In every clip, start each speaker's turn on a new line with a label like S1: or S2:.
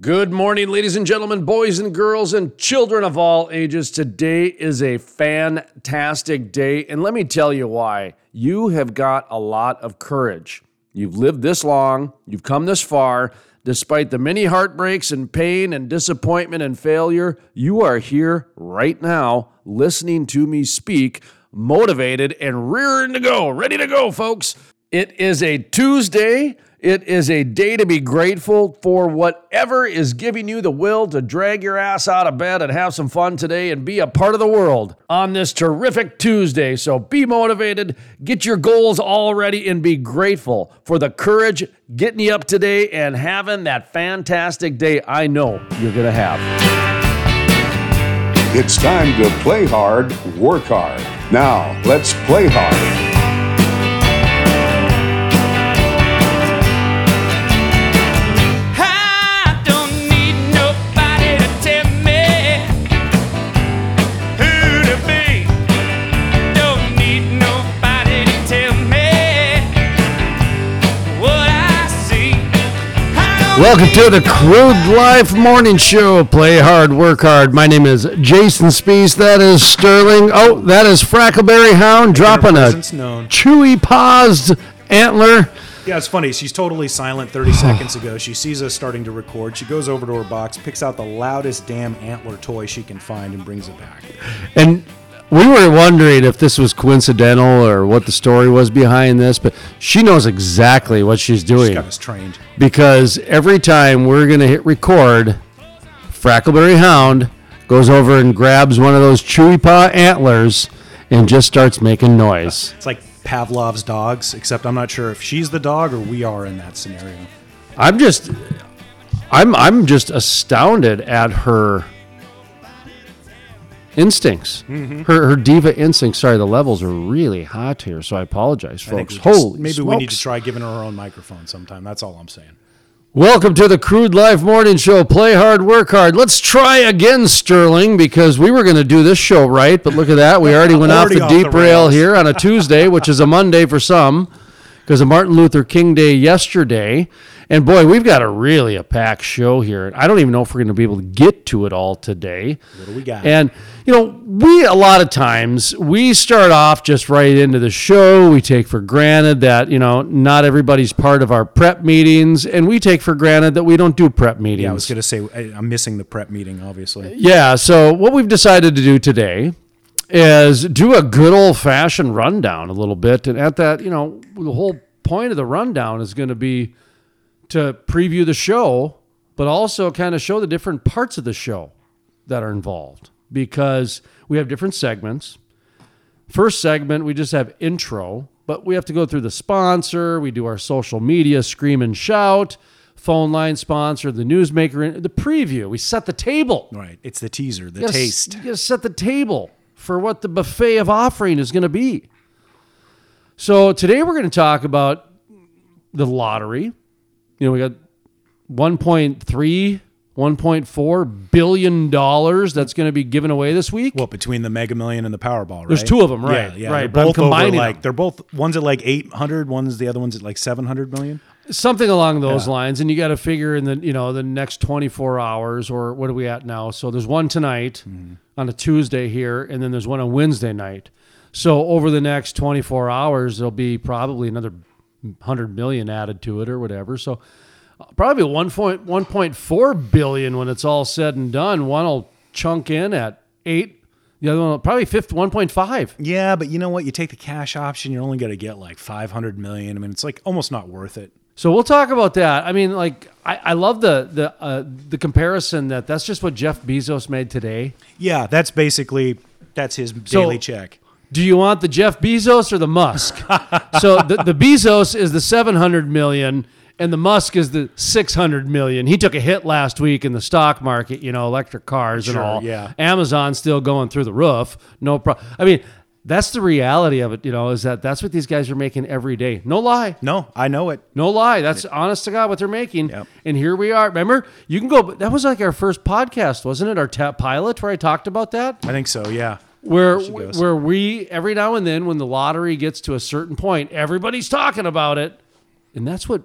S1: Good morning, ladies and gentlemen, boys and girls, and children of all ages. Today is a fantastic day, and let me tell you why. You have got a lot of courage. You've lived this long, you've come this far. Despite the many heartbreaks and pain and disappointment and failure, you are here right now listening to me speak, motivated and rearing to go, ready to go, folks. It is a Tuesday. It is a day to be grateful for whatever is giving you the will to drag your ass out of bed and have some fun today and be a part of the world on this terrific Tuesday. So be motivated, get your goals all ready, and be grateful for the courage getting you up today and having that fantastic day I know you're going to have.
S2: It's time to play hard, work hard. Now, let's play hard.
S1: Welcome to the Crude Life Morning Show. Play hard, work hard. My name is Jason Spiess. That is Sterling. Oh, that is Frackleberry Hound dropping a
S3: known.
S1: chewy paws antler.
S3: Yeah, it's funny. She's totally silent 30 seconds ago. She sees us starting to record. She goes over to her box, picks out the loudest damn antler toy she can find, and brings it back.
S1: And we were wondering if this was coincidental or what the story was behind this, but she knows exactly what she's
S3: She's
S1: doing
S3: got us trained.
S1: because every time we're going to hit record, Frackleberry Hound goes over and grabs one of those chewy paw antlers and just starts making noise.
S3: It's like Pavlov's dogs, except I'm not sure if she's the dog or we are in that scenario.
S1: I'm just I'm I'm just astounded at her instincts.
S3: Mm-hmm.
S1: Her her diva instincts. Sorry, the levels are really hot here, so I apologize,
S3: I
S1: folks.
S3: just-
S1: Holy
S3: maybe we need to try giving her her own microphone sometime. That's all I'm saying.
S1: Welcome to the Crude Life Morning Show. Play hard, work hard. Let's try again, Sterling, because we were going to do this show right, but look at that. We already went off the
S3: off
S1: deep
S3: the
S1: rail here on a Tuesday, which is a Monday for some, because of Martin Luther King Day yesterday. And boy, we've got a really a packed show here. I don't even know if we're going to be able to get to it all today.
S3: What do we got?
S1: And you know, we a lot of times we start off just right into the show. We take for granted that you know not everybody's part of our prep meetings, and we take for granted that we don't do prep meetings.
S3: yeah, I was going to say I'm missing the prep meeting, obviously.
S1: Yeah, so what we've decided to do today is do a good old fashioned rundown a little bit. And at that, you know, the whole point of the rundown is going to be to preview the show, but also kind of show the different parts of the show that are involved because we have different segments. First segment, we just have intro, but we have to go through the sponsor. We do our social media, scream and shout, phone line sponsor, the newsmaker, the preview. We set the table.
S3: Right. It's the teaser, the
S1: You gotta
S3: taste.
S1: You got to set the table for what the buffet of offering is going to be. So today we're going to talk about the lottery. You know, we got 1.3, 1.4 billion dollars that's going to be given away this week.
S3: Well, between the Mega Million and the Powerball, right?
S1: There's two of them, right,
S3: Yeah, yeah.
S1: right,
S3: They're both
S1: combining
S3: like
S1: them.
S3: they're both one's at like 800, one's the other one's at like 700 million.
S1: Something along those
S3: Yeah.
S1: lines, and you got to figure in the you know the next 24 hours or what are we at now? So there's one tonight
S3: Mm-hmm.
S1: on a Tuesday here, and then there's one on Wednesday night. So over the next 24 hours, there'll be probably another 100 million added to it or whatever. So uh, probably 1.1.4 billion when it's all said and done. One will chunk in at eight. The other one will probably fifth 1.5.
S3: Yeah, but you know what? You take the cash option, you're only going to get like 500 million. I mean, it's like almost not worth it.
S1: So we'll talk about that. I mean, like I, I love the the uh, the comparison that that's just what Jeff Bezos made today.
S3: Yeah, that's basically that's his
S1: So-
S3: daily check.
S1: Do you want the Jeff Bezos or the Musk? so the, the Bezos is the 700 million and the Musk is the 600 million. He took a hit last week in the stock market, you know, electric cars and
S3: Sure,
S1: all.
S3: yeah.
S1: Amazon's still going through the roof. No problem. I mean, that's the reality of it, you know, is that that's what these guys are making every day. No lie.
S3: No, I know it.
S1: No lie. That's honest to God what they're making.
S3: Yep.
S1: And here we are. Remember, you can go. That was like our first podcast, wasn't it? Our tap pilot where I talked about that.
S3: I think so. Yeah.
S1: Where where we every now and then when the lottery gets to a certain point, everybody's talking about it, and that's what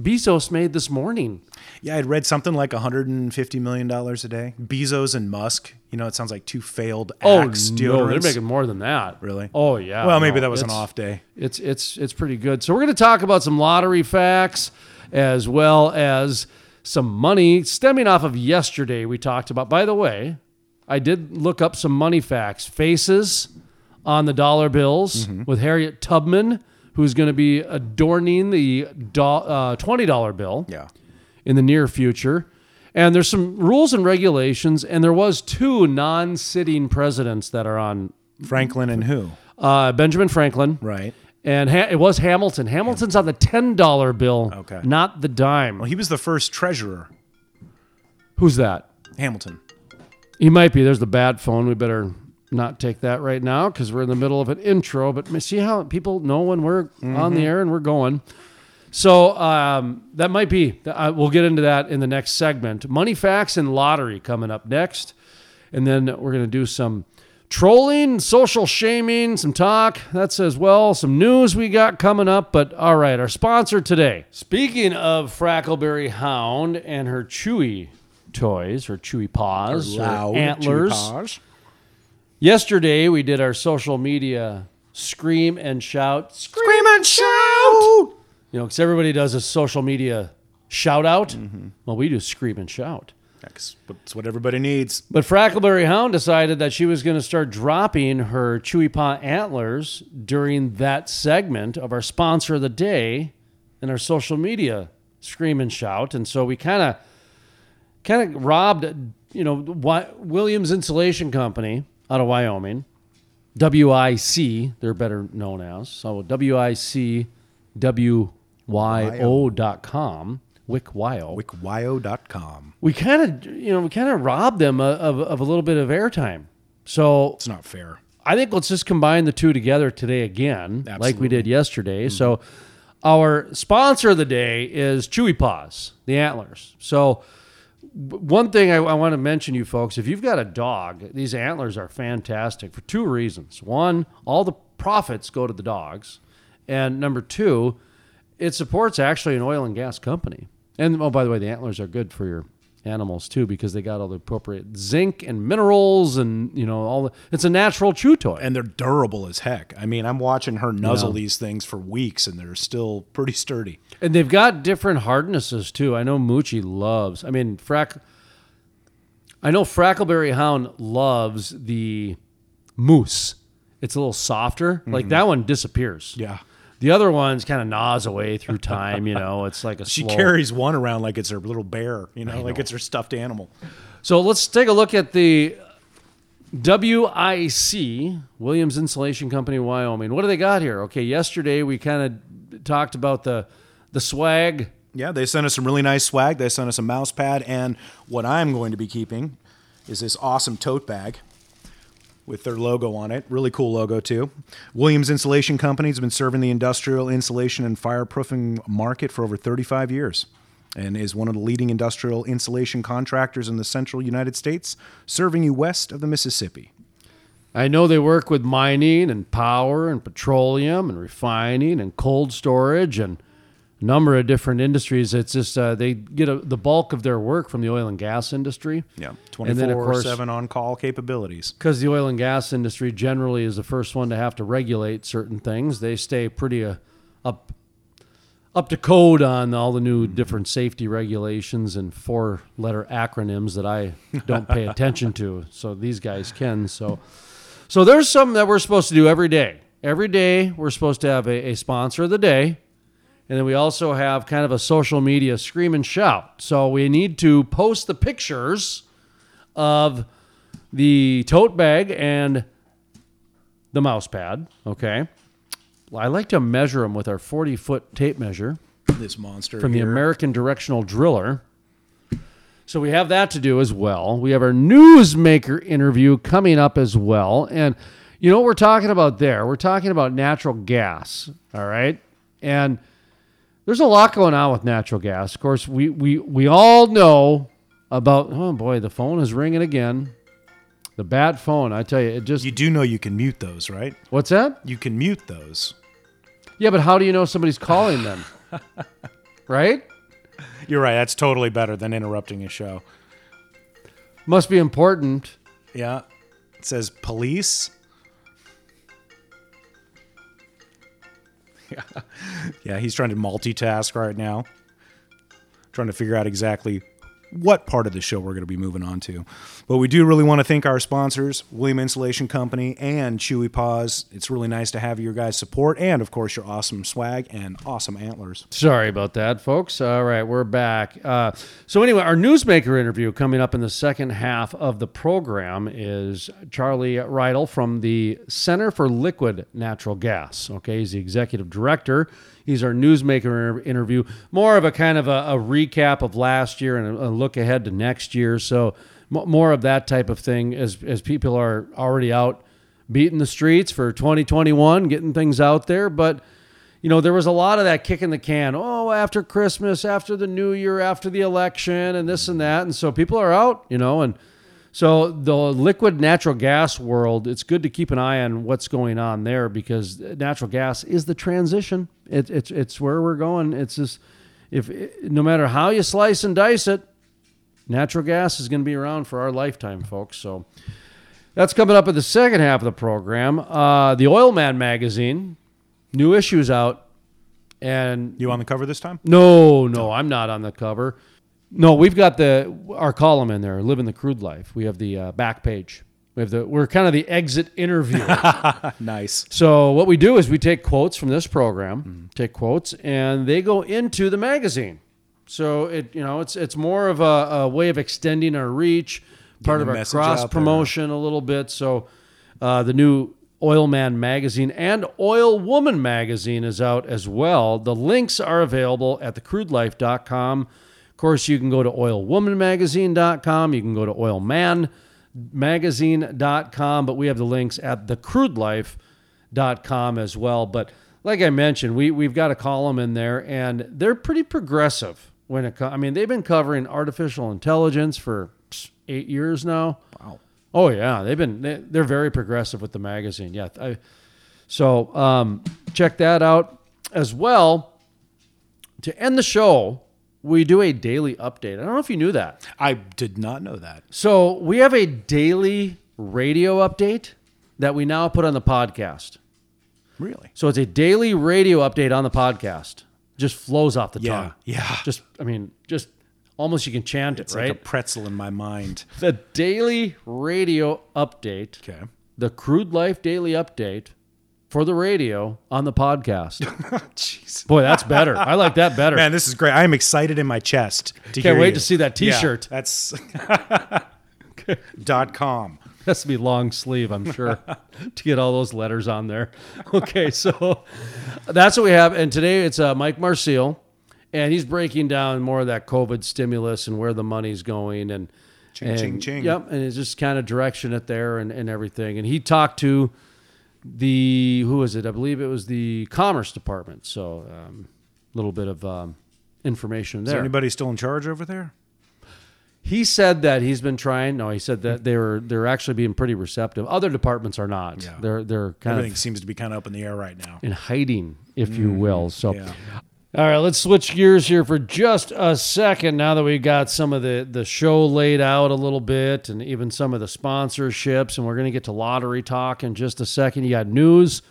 S1: Bezos made this morning.
S3: Yeah, I'd read something like 150 million dollars a day. Bezos and Musk. You know, it sounds like two failed axe
S1: Oh, no, they're making more than that.
S3: Really?
S1: Oh yeah.
S3: Well, maybe
S1: no,
S3: that was an off day.
S1: It's it's it's pretty good. So we're going to talk about some lottery facts as well as some money stemming off of yesterday we talked about. By the way, I did look up some money facts. Faces on the dollar bills
S3: Mm-hmm.
S1: with Harriet Tubman, who's going to be adorning the do- uh, $20 bill
S3: Yeah.
S1: in the near future. And there's some rules and regulations, and there was two non-sitting presidents that are on
S3: Franklin and who?
S1: uh, Benjamin Franklin,
S3: Right.
S1: and ha- it was Hamilton. Hamilton's on the ten dollar bill,
S3: Okay.
S1: not the dime.
S3: Well, he was the first treasurer.
S1: Who's that?
S3: Hamilton.
S1: He might be. There's the bad phone. We better not take that right now because we're in the middle of an intro. But see how people know when we're on the air and we're going. So um, that might be. Uh, we'll get into that in the next segment. Money facts and lottery coming up next, and then we're gonna do some trolling, social shaming, some talk. That's as well some news we got coming up. But all right, our sponsor today. Speaking of Frackleberry Hound and her Chewy toys, or Chewy paws, her antlers. Yesterday, we did our social media scream and shout. Scream and shout! You know, because everybody does a social media shout out. Mm-hmm. Well, we do scream and shout.
S3: That's that's what everybody needs.
S1: But Frackleberry Hound decided that she was going to start dropping her Chewy Paw antlers during that segment of our sponsor of the day in our social media scream and shout. And so we kind of kind of robbed, you know, Williams Insulation Company out of Wyoming, WIC, they're better known as. So WIC, WYO.com, WICWYO
S3: Wickwyo.com.
S1: we kind of you know we kind of robbed them of, of, a little bit of airtime. So
S3: It's not fair.
S1: i think let's just combine the two together today again like we did yesterday. Mm-hmm. So our sponsor of the day is chewy paws the antlers. So one thing I, I want to mention you folks if you've got a dog these antlers are fantastic for two reasons one all the profits go to the dogs and number two it supports actually an oil and gas company. And oh, by the way, the antlers are good for your animals too because they got all the appropriate zinc and minerals and you know all the. It's a natural chew toy.
S3: And they're durable as heck. I mean, I'm watching her nuzzle these things for weeks and they're still pretty sturdy.
S1: And they've got different hardnesses too. I know Moochie loves. I mean, Frack. I know Frackleberry Hound loves the moose. It's a little softer. Like mm-hmm. that one disappears.
S3: Yeah.
S1: The other ones kind of gnaws away through time. You know, it's like a
S3: She
S1: slow-
S3: carries one around like it's her little bear, you know, like it's her stuffed animal.
S1: So let's take a look at the WIC, Williams Insulation Company, Wyoming. What do they got here? Okay, yesterday we kind of talked about the the swag.
S3: Yeah, they sent us some really nice swag. They sent us a mouse pad, and what I'm going to be keeping is this awesome tote bag with their logo on it. Really cool logo too. Williams Insulation Company has been serving the industrial insulation and fireproofing market for over 35 years and is one of the leading industrial insulation contractors in the central United States, serving you west of the Mississippi.
S1: I know they work with mining and power and petroleum and refining and cold storage and number of different industries. It's just uh, they get a, the bulk of their work from the oil and gas industry.
S3: Yeah,
S1: And then, of
S3: 24
S1: course-
S3: 7 on call capabilities.
S1: because the oil and gas industry generally is the first one to have to regulate certain things. They stay pretty uh, up up to code on all the new different safety regulations and four letter acronyms that I don't pay attention to. So these guys can. So so there's something that we're supposed to do every day. Every day we're supposed to have a, a sponsor of the day. And then we also have kind of a social media scream and shout. So we need to post the pictures of the tote bag and the mouse pad. Okay. I like to measure them with our 40 foot tape measure
S3: This monster
S1: from the. American Directional Driller. So we have that to do as well. We have our newsmaker interview coming up as well. And you know what we're talking about there? We're talking about natural gas. All right. And there's a lot going on with natural gas. Of course, we we we all know about oh boy, the phone is ringing again. The bat phone, I tell you, it just
S3: You do know you can mute those, right?
S1: what's that?
S3: You can mute those.
S1: Yeah, but how do you know somebody's calling them? right?
S3: You're right. That's totally better than interrupting a show.
S1: Must be important.
S3: Yeah. It says police. Yeah. He's trying to multitask right now. Trying to figure out exactly what part of the show we're going to be moving on to. But we do really want to thank our sponsors, William Insulation Company and Chewy Paws. It's really nice to have your guys' support and, of course, your awesome swag and awesome antlers.
S1: Sorry about that, folks. All right, we're back. Uh, so, anyway, our newsmaker interview coming up in the second half of the program is Charlie Rydell from the Center for Liquid Natural Gas. Okay, he's the executive director. He's our newsmaker interview, more of a kind of a, a recap of last year and a, a look ahead to next year. So, more of that type of thing as, as people are already out beating the streets for 2021, getting things out there. But you know, there was a lot of that kicking the can. Oh, after Christmas, after the new year, after the election, and this and that. And so people are out, you know, and so the liquid natural gas world, it's good to keep an eye on what's going on there because natural gas is the transition. It, it's it's where we're going. It's just if no matter how you slice and dice it, natural gas is going to be around for our lifetime, folks. So that's coming up in the second half of the program. Uh, the Oil Man magazine, new issues out, and
S3: You on the cover this time?
S1: no, no, I'm not on the cover. No, we've got the our column in there, living the crude life. We have the uh, back page. We have the we're kind of the exit interview.
S3: Nice.
S1: so what we do is we take quotes from this program, take quotes, and they go into the magazine. So it you know it's it's more of a, a way of extending our reach, part
S3: Getting
S1: of our cross promotion a little bit. So uh, the new Oil Man magazine and Oil Woman magazine is out as well. The links are available at thecrudelife.com. Of course, you can go to oilwomanmagazine.com. You can go to oilmanmagazine.com, but we have the links at thecrudelife.com as well. But like I mentioned, we, we've got a column in there, and they're pretty progressive when it comes. I mean, they've been covering artificial intelligence for eight years now.
S3: Wow.
S1: Oh yeah, they've been they, they're very progressive with the magazine. Yeah, I, so um, check that out as well. To end the show, we do a daily update. I don't know if you knew that.
S3: I did not know that.
S1: So we have a daily radio update that we now put on the podcast.
S3: Really?
S1: So it's a daily radio update on the podcast. Just flows off the
S3: Yeah.
S1: tongue.
S3: Yeah.
S1: Just I mean, just almost you can chant
S3: It's
S1: it, right?
S3: like a pretzel in my mind.
S1: the daily radio update.
S3: Okay.
S1: the Crude Life Daily Update for the radio on the podcast.
S3: Jeez.
S1: Boy, that's better. I like that better.
S3: Man, this is great. I am excited in my chest to
S1: Can't wait
S3: you.
S1: to see that T-shirt.
S3: that's dot com.
S1: has to be long sleeve, I'm sure, to get all those letters on there. Okay, so that's what we have. And today it's uh, Mike Marcil, and he's breaking down more of that COVID stimulus and where the money's going. And
S3: Ching,
S1: and,
S3: ching, ching.
S1: Yep, and it's just kind of direction it there and, and everything. And he talked to the who was it? I believe it was the Commerce Department. So a um, little bit of um, information
S3: Is
S1: there.
S3: there anybody still in charge over there?
S1: He said that he's been trying. No, he said that they were they're actually being pretty receptive. Other departments are not.
S3: Yeah.
S1: They're they're kind
S3: Everything
S1: of
S3: seems to be kind of up in the air right now.
S1: in hiding, if you will. So,
S3: Mm, yeah.
S1: all right, let's switch gears here for just a second. Now that we've got some of the the show laid out a little bit, and even some of the sponsorships, and we're going to get to lottery talk in just a second. You got news.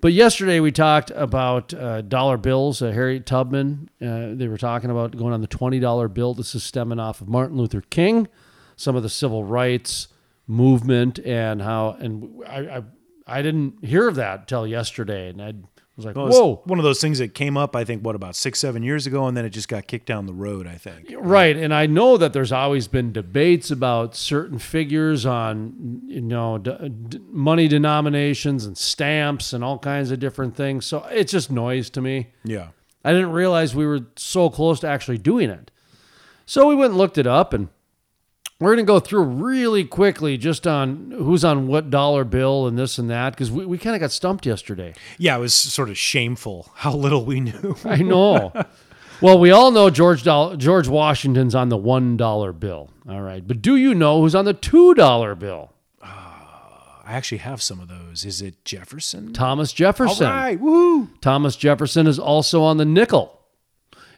S1: But yesterday we talked about uh, dollar bills. Uh, Harriet Tubman, uh, they were talking about going on the twenty dollar bill. This is stemming off of Martin Luther King, some of the civil rights movement, and how. And I, I, I didn't hear of that till yesterday, and Was like,
S3: Well,
S1: "Whoa!"
S3: One of those things that came up, I think, what, about six, seven years ago, and then it just got kicked down the road, I think.
S1: Right, and I know that there's always been debates about certain figures on you know d- d- money denominations and stamps and all kinds of different things. So it's just noise to me.
S3: Yeah.
S1: I didn't realize we were so close to actually doing it. So we went and looked it up, and we're going to go through really quickly just on who's on what dollar bill and this and that because we, we kind of got stumped yesterday.
S3: Yeah, it was sort of shameful how little we knew.
S1: I know. well, we all know George Doll- George Washington's on the one dollar bill. All right, but do you know who's on the two dollar bill?
S3: Ah, I actually have some of those. Is it Jefferson?
S1: Thomas Jefferson.
S3: right. Woo.
S1: Thomas Jefferson is also on the nickel.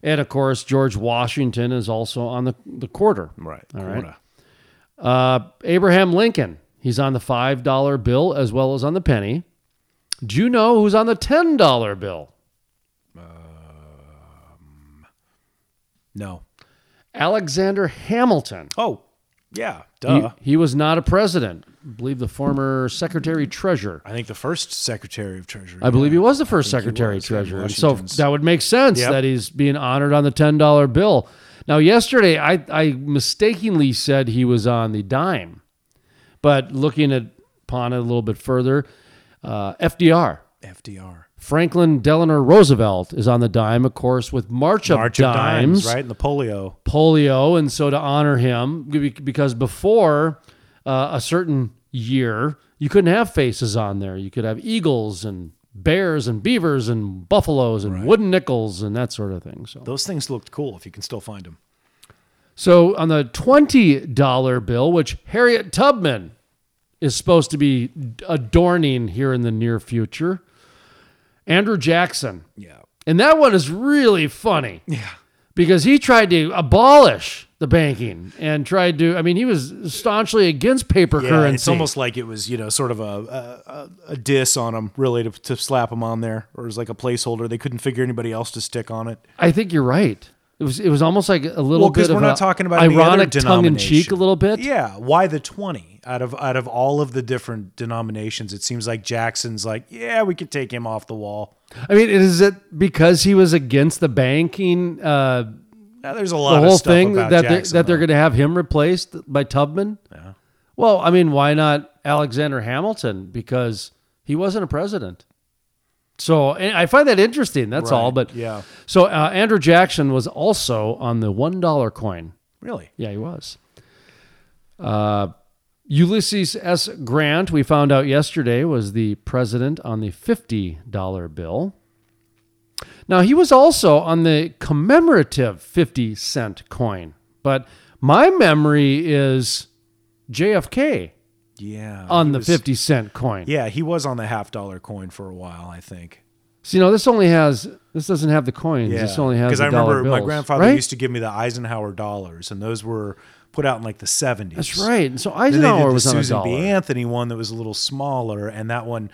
S1: And of course, George Washington is also on the, the quarter.
S3: Right.
S1: All right. Uh, Abraham Lincoln, he's on the $5 bill as well as on the penny. Do you know who's on the $10 bill?
S3: Um, No.
S1: Alexander Hamilton.
S3: Oh, yeah.
S1: He,
S3: Duh.
S1: he was not a president. I believe the former secretary treasurer.
S3: I think the first Secretary of Treasury.
S1: I believe he was the first secretary treasurer. And so that would make sense
S3: Yep.
S1: that he's being honored on the $10 bill. Now, yesterday, I, I mistakenly said he was on the dime. But looking at upon it a little bit further, uh, FDR,
S3: FDR.
S1: Franklin Delano Roosevelt is on the dime, of course, with March of
S3: March
S1: Dimes,
S3: of Dimes, right? And the polio.
S1: polio. And so to honor him, because before uh, a certain year, you couldn't have faces on there. You could have eagles and bears and beavers and buffaloes and wooden nickels and that sort of thing. So,
S3: Those things looked cool if you can still find them.
S1: so on the $20 bill, which Harriet Tubman is supposed to be adorning here in the near future, Andrew Jackson.
S3: Yeah.
S1: And that one is really funny.
S3: Yeah.
S1: because he tried to abolish the banking and tried to. I mean, he was staunchly against paper
S3: Yeah,
S1: currency.
S3: it's almost like it was, you know, sort of a a, a, diss on him, really, to, to slap him on there, or it was like a placeholder. They couldn't figure anybody else to stick on it.
S1: I think you're right. It was. It was almost like a little
S3: Well,
S1: bit
S3: because we're not
S1: a
S3: talking about
S1: ironic tongue in cheek, a little bit.
S3: Yeah, why the twenty out of out of all of the different denominations? It seems like Jackson's like, yeah, we could take him off the wall.
S1: I mean, is it because he was against the banking, uh,
S3: Now, there's a
S1: the
S3: lot of
S1: whole
S3: stuff
S1: thing
S3: about
S1: that they, that they're going to have him replaced by Tubman? Yeah. Well, I mean, why not Alexander Hamilton? Because he wasn't a president. So and I find that interesting. That's all. But
S3: yeah.
S1: So uh, Andrew Jackson was also on the one dollar coin.
S3: really.
S1: Yeah, he was. Uh, Ulysses S. Grant, we found out yesterday, was the president on the $50 bill. Now, he was also on the commemorative 50 cent coin, but my memory is JFK
S3: Yeah.
S1: on the
S3: was-
S1: 50 cent coin.
S3: Yeah, he was on the half dollar coin for a while, I think.
S1: So, you know, this only has, this doesn't have the coins.
S3: Yeah,
S1: This only has
S3: because I remember
S1: dollar
S3: my grandfather
S1: right?
S3: used to give me the Eisenhower dollars, and those were put out in like the seventies.
S1: That's right.
S3: And so
S1: Eisenhower
S3: the
S1: was on a
S3: Susan. B. Anthony one that was a little smaller, and that one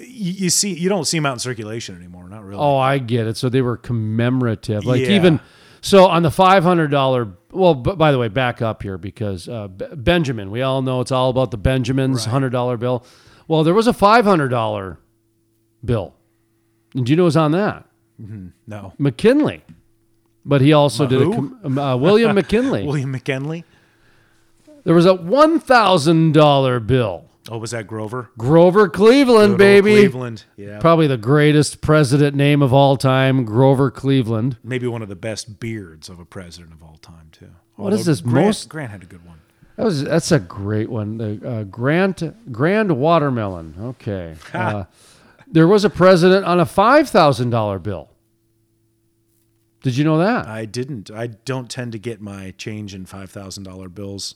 S3: you, you see you don't see them out in circulation anymore. Not really.
S1: Oh, I get it. So they were commemorative. Like
S3: Yeah.
S1: even so on the five hundred dollar. Well, b- by the way, back up here because uh, B- Benjamin. We all know it's all about the Benjamins hundred dollar bill. Well, there was a five hundred dollar bill. And do you know who's on that?
S3: no.
S1: McKinley. But he also did a com- uh, William McKinley.
S3: William McKinley.
S1: There was a one thousand dollar bill.
S3: Oh, was that Grover?
S1: Grover Cleveland,
S3: Good
S1: baby.
S3: Cleveland. Yeah.
S1: Probably the greatest president name of all time, Grover Cleveland.
S3: Maybe one of the best beards of a president of all time too.
S1: What is
S3: Although
S1: this
S3: Grant,
S1: most-
S3: Grant had a good one.
S1: That was that's a great one. The uh, Grant Grand Watermelon. Okay. Uh, there was a president on a five thousand dollar bill. Did you know that?
S3: I didn't. I don't tend to get my change in five thousand dollar bills.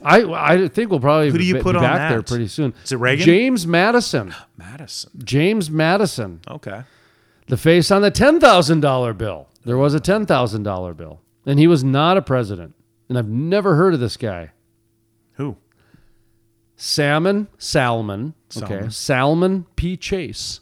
S1: I I think we'll probably
S3: Who do you
S1: be
S3: put on
S1: back there pretty soon.
S3: Is it Reagan?
S1: James Madison.
S3: Madison.
S1: James Madison.
S3: Okay.
S1: The face on the ten thousand dollar bill. There was a ten thousand dollar bill, and he was not a president. And I've never heard of this guy.
S3: Who?
S1: Salmon Salmon. Okay.
S3: Salmon.
S1: Salmon P. Chase.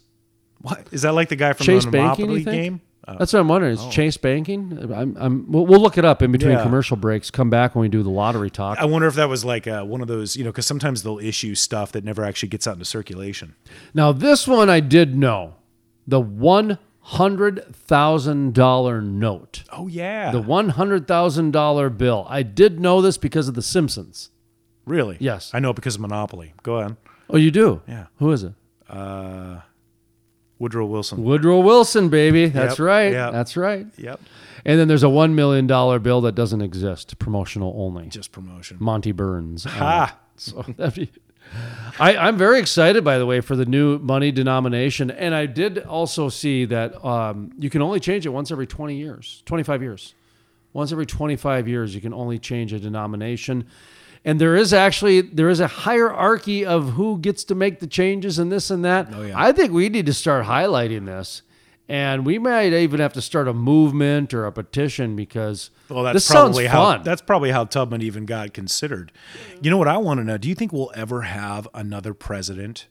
S3: What is that? Like the guy from
S1: Chase
S3: the
S1: Banking,
S3: Monopoly
S1: think?
S3: game? Uh,
S1: That's what I'm wondering. Is Chase banking? I'm, I'm, we'll, we'll look it up in between
S3: Yeah.
S1: commercial breaks. Come back when we do the lottery talk.
S3: I wonder if that was like uh, one of those, you know, because sometimes they'll issue stuff that never actually gets out into circulation.
S1: Now, this one I did know. The one hundred thousand dollar note.
S3: Oh yeah,
S1: The one hundred thousand dollar bill. I did know this because of The Simpsons.
S3: really?
S1: Yes.
S3: I know it because of Monopoly. Go ahead.
S1: Oh, you do?
S3: Yeah.
S1: Who is it?
S3: Woodrow Wilson.
S1: Woodrow Wilson, baby. That's
S3: Yep,
S1: right.
S3: yep.
S1: That's right.
S3: Yep.
S1: And then there's a one million dollar bill that doesn't exist, promotional only.
S3: Just promotion.
S1: Monty Burns.
S3: Ha!
S1: it. So that'd be. I, I'm very excited, by the way, for the new money denomination, and I did also see that um, you can only change it once every 20 years, 25 years. Once every 25 years, you can only change a denomination, and there is actually there is a hierarchy of who gets to make the changes and this and that.
S3: Oh, yeah.
S1: I think we need to start highlighting this And we might even have to start a movement or a petition because
S3: Well, that's
S1: this sounds
S3: probably how
S1: fun.
S3: that's probably how Tubman even got considered. You know what I want to know? Do you think we'll ever have another president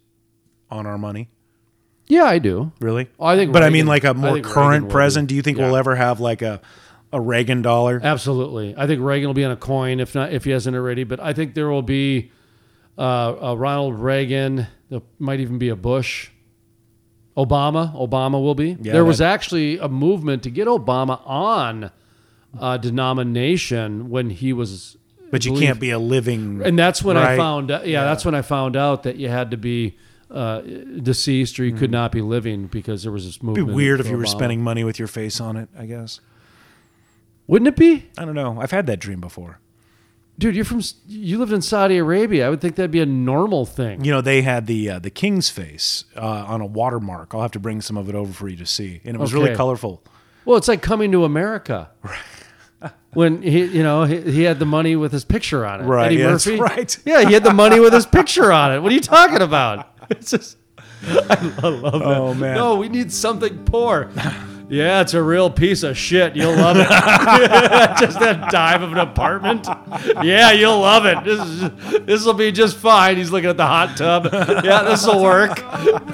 S3: on our money?
S1: yeah, I do.
S3: Really?
S1: I think
S3: but I mean, like a more current president. Do you think
S1: Yeah.
S3: we'll ever have like a a Reagan dollar?
S1: Absolutely. I think Reagan will be on a coin if not if he hasn't already. But I think there will be uh, a Ronald Reagan. There might even be a Bush. Obama. Obama will be.
S3: Yeah,
S1: there was actually a movement to get Obama on a denomination when he was.
S3: But you
S1: believe-
S3: can't be a living.
S1: And that's when I found. out yeah, that's when I found out that you had to be uh, deceased or you could not be living because there was this
S3: It'd Mm-hmm. be weird if you were spending money with your face on it. I guess.
S1: Wouldn't it be?
S3: I don't know. I've had that dream before.
S1: Dude, you're from you lived in Saudi Arabia. I would think that'd be a normal thing.
S3: You know, they had the uh, the king's face uh, on a watermark. I'll have to bring some of it over for you to see, and it was really colorful.
S1: Well, it's like coming to America. when he, you know, he, he had the money with his picture on it.
S3: Right,
S1: Eddie
S3: yeah,
S1: Murphy.
S3: right.
S1: Yeah, he had the money with his picture on it. What are you talking about? It's just, I love that.
S3: Oh man.
S1: No, we need something poor. Yeah, it's a real piece of shit. You'll love it. just that dive of an apartment. Yeah, you'll love it. This will be just fine. He's looking at the hot tub. Yeah, this will work.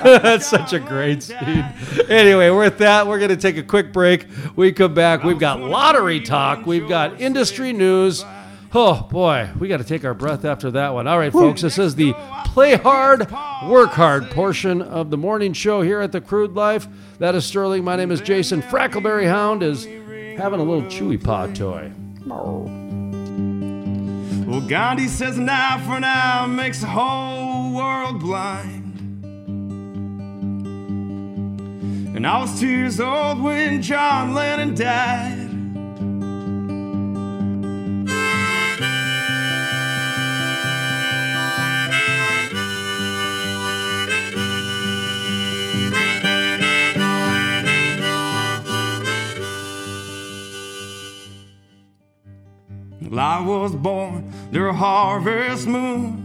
S1: That's such a great scene. Anyway, with that, we're to take a quick break. We come back. We've got lottery talk. We've got industry news. Oh boy, we got to take our breath after that one. All right, folks, this is the play hard, work hard portion of the morning show here at the Crude Life. That is Sterling. My name is Jason. Frackleberry Hound is having a little chewy paw toy.
S4: Well, Gandhi says an eye for an eye makes the whole world blind. And I was two years old when John Lennon died. Well, I was born under a harvest moon.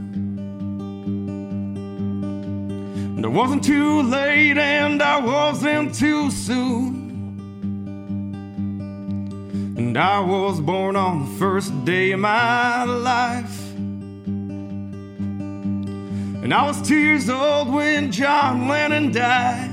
S4: And I wasn't too late and I wasn't too soon. And I was born on the first day of my life. And I was two years old when John Lennon died.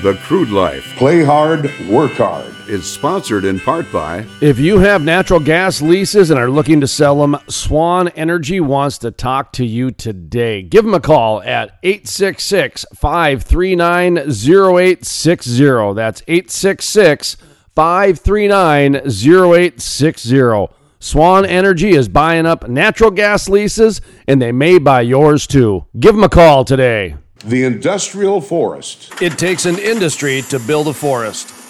S2: The Crude Life. Play hard, work hard. Is sponsored in part by
S1: If you have natural gas leases and are looking to sell them, Swan Energy wants to talk to you today. Give them a call at 866 539 0860. That's 866 539 0860. Swan Energy is buying up natural gas leases and they may buy yours too. Give them a call today.
S2: The Industrial Forest.
S1: It takes an industry to build a forest.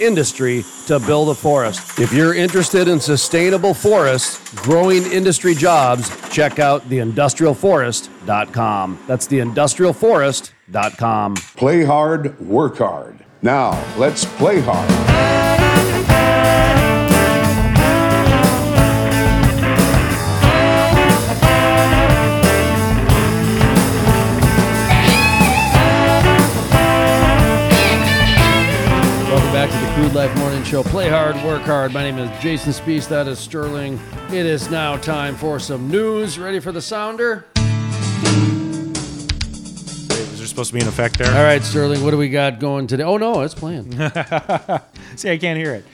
S1: industry to build a forest. If you're interested in sustainable forests, growing industry jobs, check out theindustrialforest.com. That's theindustrialforest.com.
S2: Play hard, work hard. Now, let's play hard.
S1: Welcome back to the Crude Life Morning Show. Play hard, work hard. My name is Jason Spiess. That is Sterling. It is now time for some news. Ready for the sounder?
S3: Is there supposed to be an effect there?
S1: All right, Sterling, what do we got going today? Oh, no, it's playing.
S3: See, I can't hear it.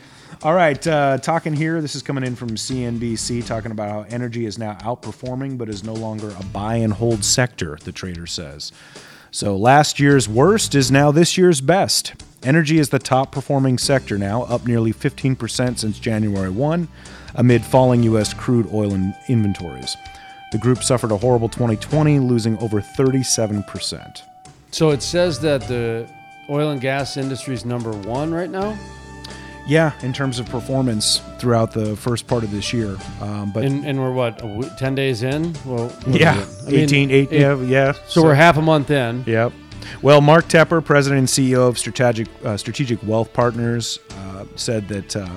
S3: All right, uh, talking here. This is coming in from CNBC, talking about how energy is now outperforming, but is no longer a buy and hold sector. The trader says. So last year's worst is now this year's best. Energy is the top performing sector now, up nearly 15% since January 1, amid falling U.S. crude oil in- inventories. The group suffered a horrible 2020, losing over 37%.
S1: So it says that the oil and gas industry is number one right now.
S3: Yeah, in terms of performance throughout the first part of this year. Um, but
S1: And, and we're what, w- 10 days in? Well,
S3: yeah,
S1: is it? I mean,
S3: 18, 8,
S1: eight-
S3: yeah, yeah.
S1: So, we're half a month in.
S3: Yep. Well, Mark Tepper, president and CEO of Strategic uh, Strategic Wealth Partners, uh, said that uh,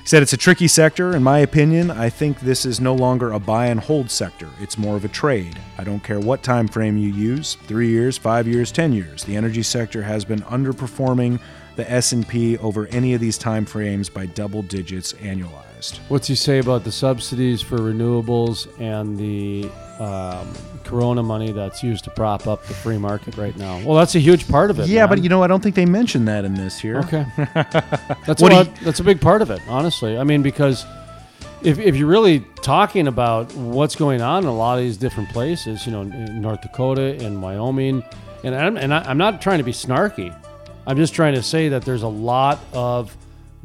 S3: he said it's a tricky sector. In my opinion, I think this is no longer a buy and hold sector. It's more of a trade. I don't care what time frame you use: three years, five years, ten years. The energy sector has been underperforming the S&P over any of these time frames by double digits annualized.
S1: What's he say about the subsidies for renewables and the um, Corona money that's used to prop up the free market right now? Well, that's a huge part of it.
S3: Yeah, but you know, I don't think they mentioned that in this here.
S1: Okay. That's
S3: What
S1: a lot, that's a big part of it, honestly. I mean, because if, if you're really talking about what's going on in a lot of these different places, you know, in North Dakota, and Wyoming, and I'm, and I, I'm not trying to be snarky. I'm just trying to say that there's a lot of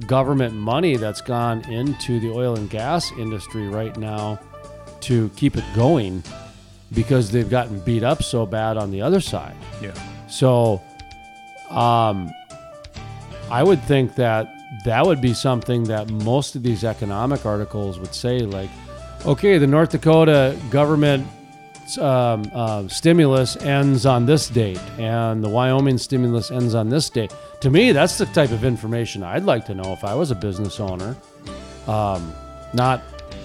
S1: government money that's gone into the oil and gas industry right now to keep it going because they've gotten beat up so bad on the other side.
S3: Yeah.
S1: So, um, I would think that that would be something that most of these economic articles would say, like, okay, the North Dakota government um, uh, stimulus ends on this date, and the Wyoming stimulus ends on this date. To me, that's the type of information I'd like to know if I was a business owner, um, not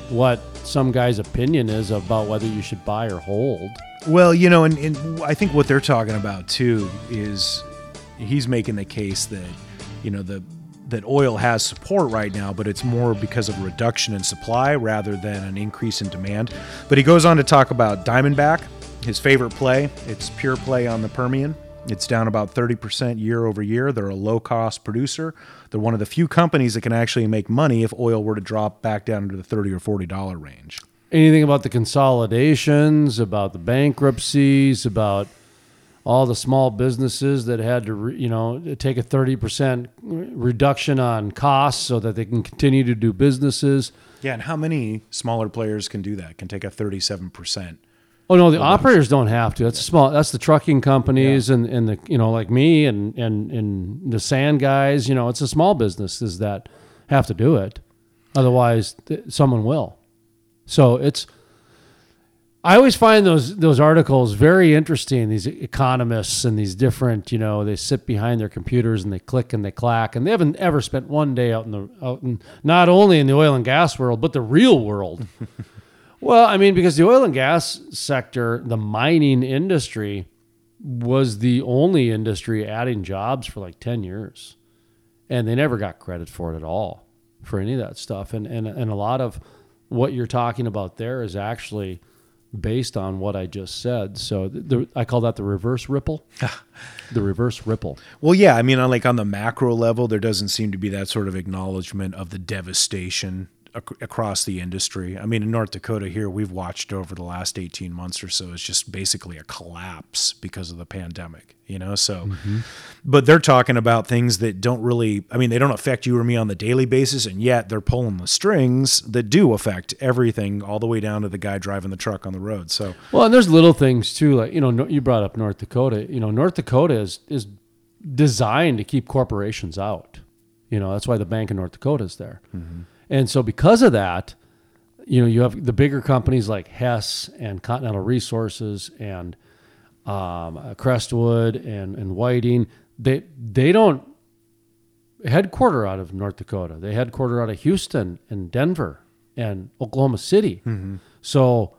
S1: what some guy's opinion is about whether you should buy or hold.
S3: Well, you know, and, and I think what they're talking about too is he's making the case that you know the that oil has support right now, but it's more because of reduction in supply rather than an increase in demand. But he goes on to talk about Diamondback, his favorite play. It's pure play on the Permian. It's down about 30% year over year. They're a low cost producer. They're one of the few companies that can actually make money if oil were to drop back down into the 30 or $40 range.
S1: anything about the consolidations, about the bankruptcies, about all the small businesses that had to, you know, take a 30% reduction on costs so that they can continue to do businesses.
S3: Yeah, and how many smaller players can do that? Can take a 37%.
S1: Oh no, the operators don't have to. That's small. That's the trucking companies and, and the you know like me and, and and the sand guys. You know, it's the small businesses that have to do it. Otherwise, th- someone will. So it's. I always find those those articles very interesting. These economists and these different, you know, they sit behind their computers and they click and they clack, and they haven't ever spent one day out in the out in, not only in the oil and gas world but the real world. Well, I mean, because the oil and gas sector, the mining industry, was the only industry adding jobs for like 10 years. And they never got credit for it at all, for any of that stuff. And, and, and a lot of what you're talking about there is actually based on what I just said. So the, I call that the reverse ripple. the reverse ripple.
S3: Well, yeah, I mean, on like on the macro level, there doesn't seem to be that sort of acknowledgement of the devastation ac- across the industry. I mean, in North Dakota here, we've watched over the last 18 months or so, it's just basically a collapse because of the pandemic, you know? So, mm-hmm. but they're talking about things that don't really, I mean, they don't affect you or me on the daily basis, and yet they're pulling the strings that do affect everything all the way down to the guy driving the truck on the road. So,
S1: Well, and there's little things too, like you know, no- you brought up North Dakota. You know, North Dakota is is designed to keep corporations out. You know, that's why the Bank of North Dakota is there. Mm-hmm. And so, because of that, you know, you have the bigger companies like Hess and Continental Resources and um, uh, Crestwood and and Whiting. They they don't headquarter out of North Dakota. They headquarter out of Houston and Denver and Oklahoma City. So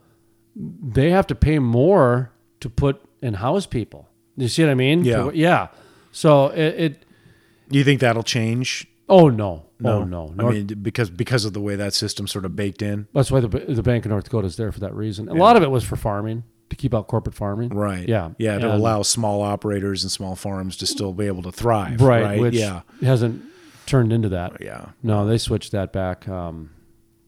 S1: they have to pay more to put and house people. You see what I mean?
S3: Yeah.
S1: Yeah. So it, it
S3: do you think that'll change?
S1: oh no. Oh no. No.
S3: I
S1: North-
S3: mean, because because of the way that system sort of baked in.
S1: that's why the the Bank of North Dakota is there for that reason. A lot of it was for farming to keep out corporate farming.
S3: Right.
S1: Yeah.
S3: Yeah. To
S1: And-
S3: allow small operators and small farms to still be able to thrive.
S1: right,
S3: Right.
S1: which
S3: yeah.
S1: hasn't turned into that.
S3: Yeah.
S1: No, they switched that back. Um,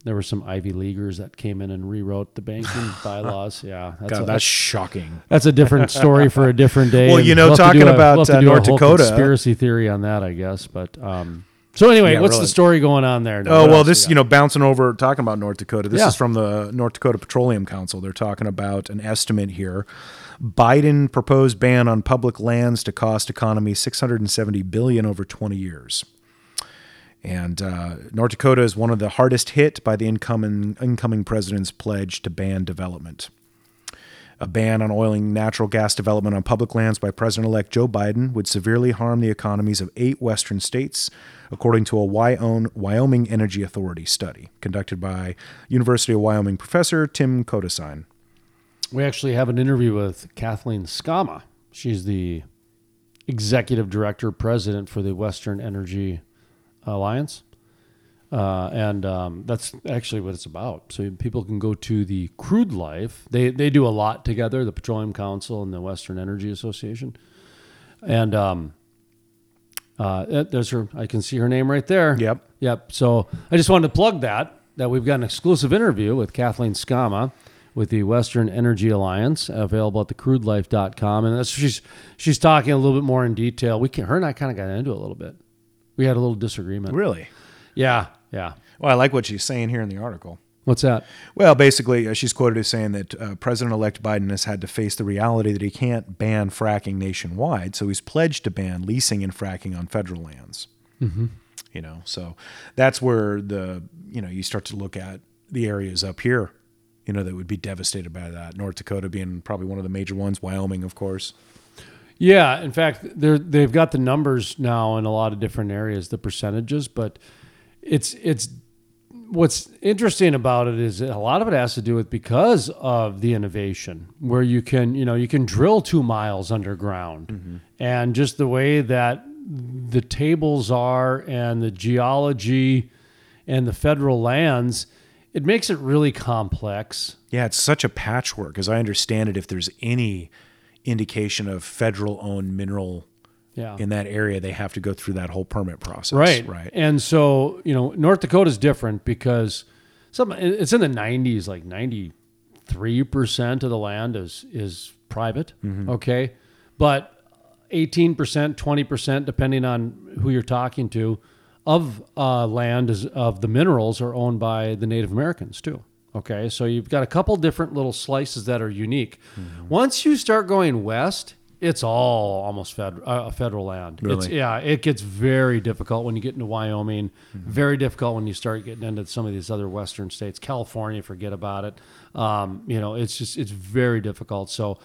S1: there were some Ivy Leaguers that came in and rewrote the banking bylaws. Yeah, that's
S3: God,
S1: a,
S3: that's shocking.
S1: that's a different story for a different day.
S3: Well, you know,
S1: we'll
S3: talking
S1: a-
S3: about,
S1: we'll
S3: uh, North Dakota-
S1: conspiracy theory on that, I guess. But um, So anyway,
S3: Yeah,
S1: what's
S3: really.
S1: the story going on there?
S3: Oh well, this
S1: we
S3: you know bouncing over talking about North Dakota. This
S1: Yeah.
S3: is from the North Dakota Petroleum Council. They're talking about an estimate here. Biden proposed ban on public lands to cost economy 670 billion over 20 years. And uh, North Dakota is one of the hardest hit by the incoming incoming president's pledge to ban development. A ban on oil and natural gas development on public lands by President elect Joe Biden would severely harm the economies of eight western states, according to a Wyoming, Wyoming Energy Authority study conducted by University of Wyoming professor Tim Considine.
S1: We actually have an interview with Kathleen Sgamma. She's the executive director, president for the Western Energy Alliance. Uh, and um, that's actually what it's about. So people can go to the Crude Life. They they do a lot together, the Petroleum Council and the Western Energy Association. And um, uh, there's her. I can see her name right there.
S3: Yep.
S1: Yep. So I just wanted to plug that that we've got an exclusive interview with Kathleen Sgamma with the Western Energy Alliance, available at thecrudelife.com. And that's she's she's talking a little bit more in detail. We can her and I kind of got into it a little bit. We had a little disagreement.
S3: Really?
S1: Yeah. Yeah.
S3: Well, I like what she's saying here in the article.
S1: What's that?
S3: Well, basically, uh, she's quoted as saying that uh, President-elect Biden has had to face the reality that he can't ban fracking nationwide, so he's pledged to ban leasing and fracking on federal lands. Mm-hmm. You know, so that's where the you know you start to look at the areas up here, you know, that would be devastated by that. North Dakota being probably one of the major ones. Wyoming, of course.
S1: Yeah, in fact, they're they've got the numbers now in a lot of different areas, the percentages, but it's it's what's interesting about it is a lot of it has to do with because of the innovation where you can you know you can drill two miles underground mm-hmm. and just the way that the tables are and the geology and the federal lands it makes it really complex
S3: Yeah, it's such a patchwork. As I understand it, if there's any indication of federal-owned mineral
S1: yeah
S3: in that area, they have to go through that whole permit process.
S1: Right.
S3: Right.
S1: And so, you know, North Dakota is different because some it's in the 90s like 93% of the land is is private,
S3: Mm-hmm.
S1: okay? But 18%, 20% depending on who you're talking to of uh, land is of the minerals are owned by the Native Americans too. Okay? So you've got a couple different little slices that are unique.
S3: Mm-hmm.
S1: Once you start going west, it's all almost fed, uh, federal land. It's, yeah, it gets very difficult when you get into Wyoming.
S3: Mm-hmm.
S1: Very difficult when you start getting into some of these other western states. California, forget about it. Um, you know, it's just it's very difficult. So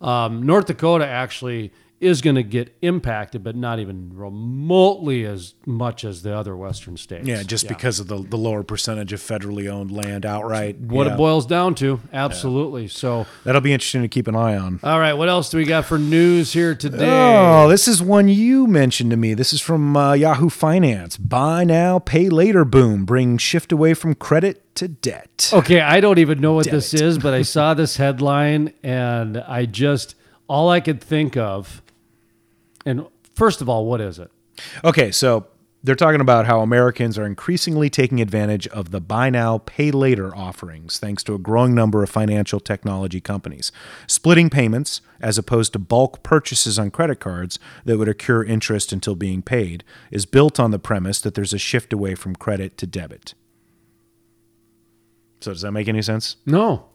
S1: um, North Dakota actually is going to get impacted, but not even remotely as much as the other western states.
S3: Yeah, just because of the, the lower percentage of federally owned land outright.
S1: what
S3: Yeah.
S1: it boils down to. Absolutely. So,
S3: That'll be interesting to keep an eye on.
S1: all right, what else do we got for news here today?
S3: Oh, this is one you mentioned to me. This is from uh, Yahoo Finance. Buy now, pay later boom brings shift away from credit to debt.
S1: Okay, I don't even know what this is, but I saw this headline and I just all I could think of. And first of all, what is it?
S3: Okay, so they're talking about how Americans are increasingly taking advantage of the buy now, pay later offerings thanks to a growing number of financial technology companies. Splitting payments, as opposed to bulk purchases on credit cards that would accrue interest until being paid, is built on the premise that there's a shift away from credit to debit. So, does that make any sense?
S1: No.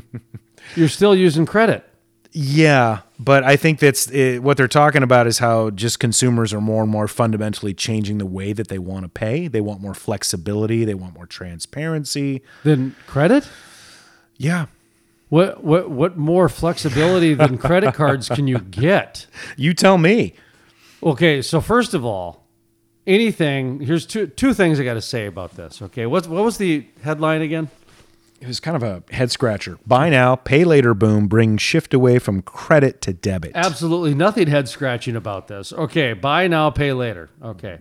S1: You're still using credit.
S3: Yeah, but I think that's it, what they're talking about is how just consumers are more and more fundamentally changing the way that they want to pay. They want more flexibility, they want more transparency.
S1: Than credit?
S3: Yeah.
S1: What what what more flexibility than credit cards can you get?
S3: You tell me.
S1: Okay, so first of all, anything here's two two things I got to say about this. Okay, what what was the headline again?
S3: It was kind of a head scratcher. Buy now, pay later boom brings shift away from credit to debit.
S1: Absolutely nothing head scratching about this. Okay, buy now, pay later. Okay.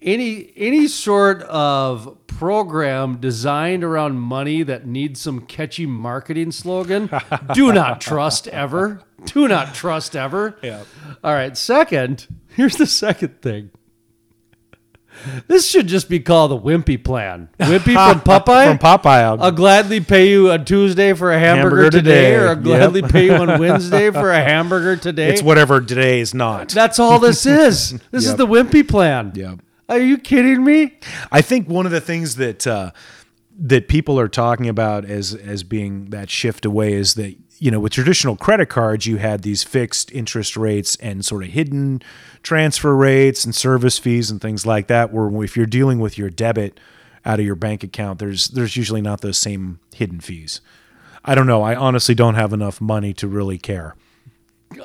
S1: Any any sort of program designed around money that needs some catchy marketing slogan, do not trust ever. Do not trust ever.
S3: Yeah.
S1: All right. Second, here's the second thing. This should just be called the Wimpy Plan. Wimpy from Popeye.
S3: From Popeye. I'll-
S1: I'll gladly pay you on Tuesday for a hamburger,
S3: Hamburger
S1: today,
S3: today.
S1: or I'll gladly
S3: Yep.
S1: pay you on Wednesday for a hamburger today.
S3: it's whatever today is not.
S1: That's all this is. This is
S3: Yep.
S1: the Wimpy plan.
S3: Yep.
S1: Are you kidding me?
S3: I think one of the things that uh, that people are talking about as as being that shift away is that you know with traditional credit cards you had these fixed interest rates and sort of hidden transfer rates and service fees and things like that. Where if you're dealing with your debit out of your bank account, there's there's usually not those same hidden fees. I don't know. I honestly don't have enough money to really care.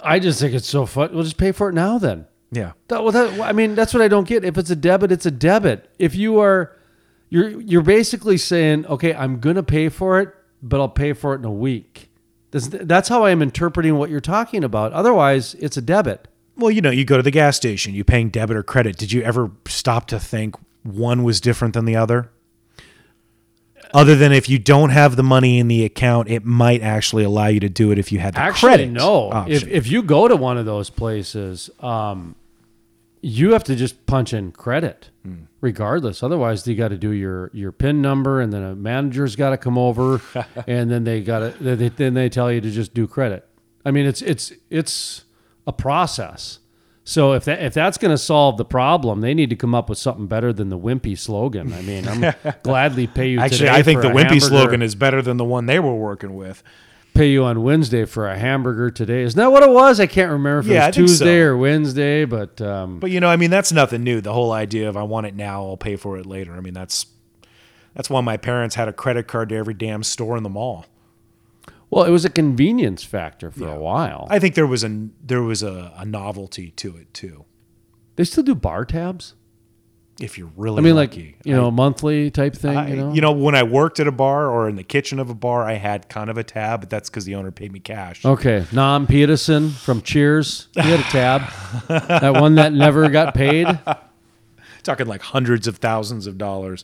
S1: I just think it's so fun. We'll just pay for it now then.
S3: Yeah.
S1: That, well, that, I mean, that's what I don't get. If it's a debit, it's a debit. If you are, you're you're basically saying, okay, I'm gonna pay for it, but I'll pay for it in a week. That's, that's how I am interpreting what you're talking about. Otherwise, it's a debit.
S3: Well, you know, you go to the gas station, you paying debit or credit. Did you ever stop to think one was different than the other? Other than if you don't have the money in the account, it might actually allow you to do it if you had the
S1: Actually,
S3: credit.
S1: no. If
S3: option.
S1: if you go to one of those places, um, you have to just punch in credit,
S3: Hmm.
S1: regardless. Otherwise, you got to do your your pin number, and then a manager's got to come over, and then they got to they, then they tell you to just do credit. I mean, it's it's it's a process. So if that if that's going to solve the problem, they need to come up with something better than the wimpy slogan. I mean, I'm gladly pay you.
S3: Actually, I think the wimpy
S1: hamburger
S3: slogan is better than the one they were working with.
S1: pay you on Wednesday for a hamburger today. Isn't that what it was? I can't remember if
S3: Yeah,
S1: it was
S3: think so.
S1: Tuesday or Wednesday, but um,
S3: But you know, I mean, that's nothing new. The whole idea of I want it now, I'll pay for it later. I mean, that's that's why my parents had a credit card to every damn store in the mall.
S1: Well, it was a convenience factor for a while.
S3: I think there was a there was a, a novelty to it too.
S1: they still do bar tabs.
S3: If you're really
S1: I mean, like
S3: lucky.
S1: you know, monthly type thing.
S3: I,
S1: you know,
S3: when I worked at a bar or in the kitchen of a bar, I had kind of a tab, but that's because the owner paid me cash.
S1: Okay, Norm Peterson from Cheers. He had a tab. that one that never got paid.
S3: Talking like hundreds of thousands of dollars.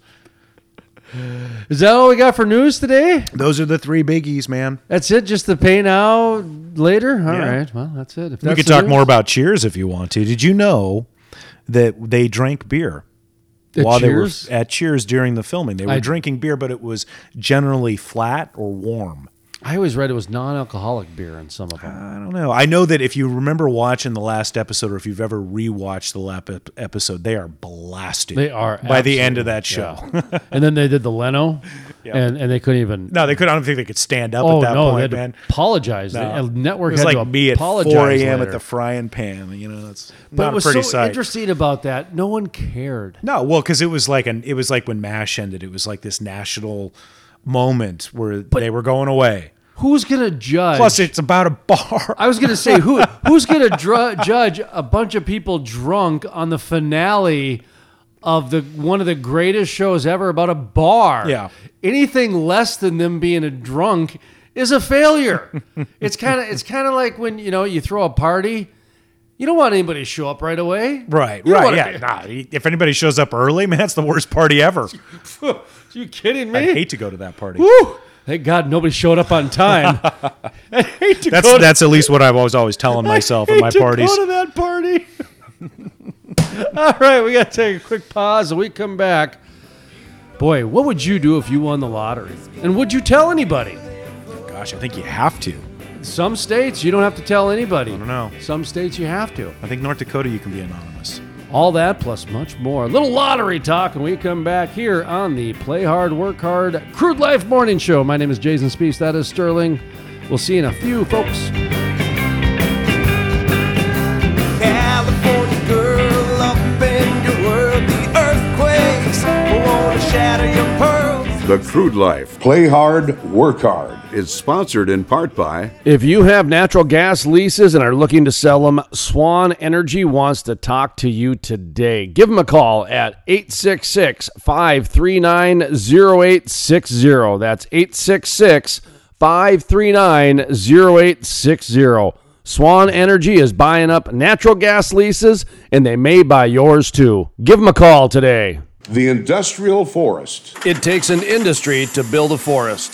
S1: Is that all we got for news today?
S3: Those are the three biggies, man.
S1: That's it. Just the pay now, later. All right.
S3: Yeah.
S1: Well, that's it. If
S3: we
S1: that's
S3: could
S1: the
S3: talk
S1: news-
S3: more about Cheers if you want to. Did you know that they drank beer?
S1: At
S3: while
S1: Cheers?
S3: they were at Cheers during the filming. They were
S1: I-
S3: drinking beer, but it was generally flat or warm.
S1: I always read it was non-alcoholic beer in some of them.
S3: I don't know. I know that if you remember watching the last episode, or if you've ever rewatched the last episode, they are blasted.
S1: They are
S3: by the end of that show.
S1: yeah. and then they did the Leno, and and they couldn't even.
S3: no, they could. I don't think they could stand up
S1: oh
S3: at that
S1: no, they
S3: point,
S1: had to
S3: man.
S1: apologize.
S3: No.
S1: The network
S3: It was like me at 4 a.m. at the frying pan. You know, that's
S1: But
S3: not
S1: it
S3: a
S1: was
S3: pretty
S1: so
S3: sight.
S1: interesting about that. No one cared.
S3: No, well, because it was like an it was like when Mash ended. It was like this national moment where they were going away.
S1: Who's gonna judge?
S3: Plus, it's about a bar.
S1: I was gonna say who who's gonna dr- judge a bunch of people drunk on the finale of the one of the greatest shows ever about a bar.
S3: Yeah.
S1: Anything less than them being a drunk is a failure. it's kind of it's kind of like when you know you throw a party. You don't want anybody to show up right away.
S3: Right, right, yeah.
S1: be-
S3: Nah, if anybody shows up early, man, that's the worst party ever.
S1: Are you kidding me?
S3: I hate to go to that party.
S1: Woo! Thank God nobody showed up on time. I hate to
S3: That's
S1: go to,
S3: that's at least what I was always telling myself at
S1: hate
S3: my
S1: to
S3: parties.
S1: Go to that party. All right, we got to take a quick pause. When we come back, boy, what would you do if you won the lottery? And would you tell anybody?
S3: Gosh, I think you have to.
S1: Some states you don't have to tell anybody. I
S3: don't know.
S1: Some states you have to.
S3: I think North Dakota you can be anonymous.
S1: All that plus much more. A little lottery talk when we come back here on the Play Hard, Work Hard Crude Life Morning Show. My name is Jason Spiess. That is Sterling. We'll see you in a few, folks.
S4: California The
S2: Crude Life. Play hard, work hard. Is sponsored in part by
S1: If you have natural gas leases and are looking to sell them, Swan Energy wants to talk to you today. Give them a call at 866 539 0860. That's 866 539 0860. Swan Energy is buying up natural gas leases and they may buy yours too. Give them a call today.
S2: The industrial forest.
S1: It takes an industry to build a forest,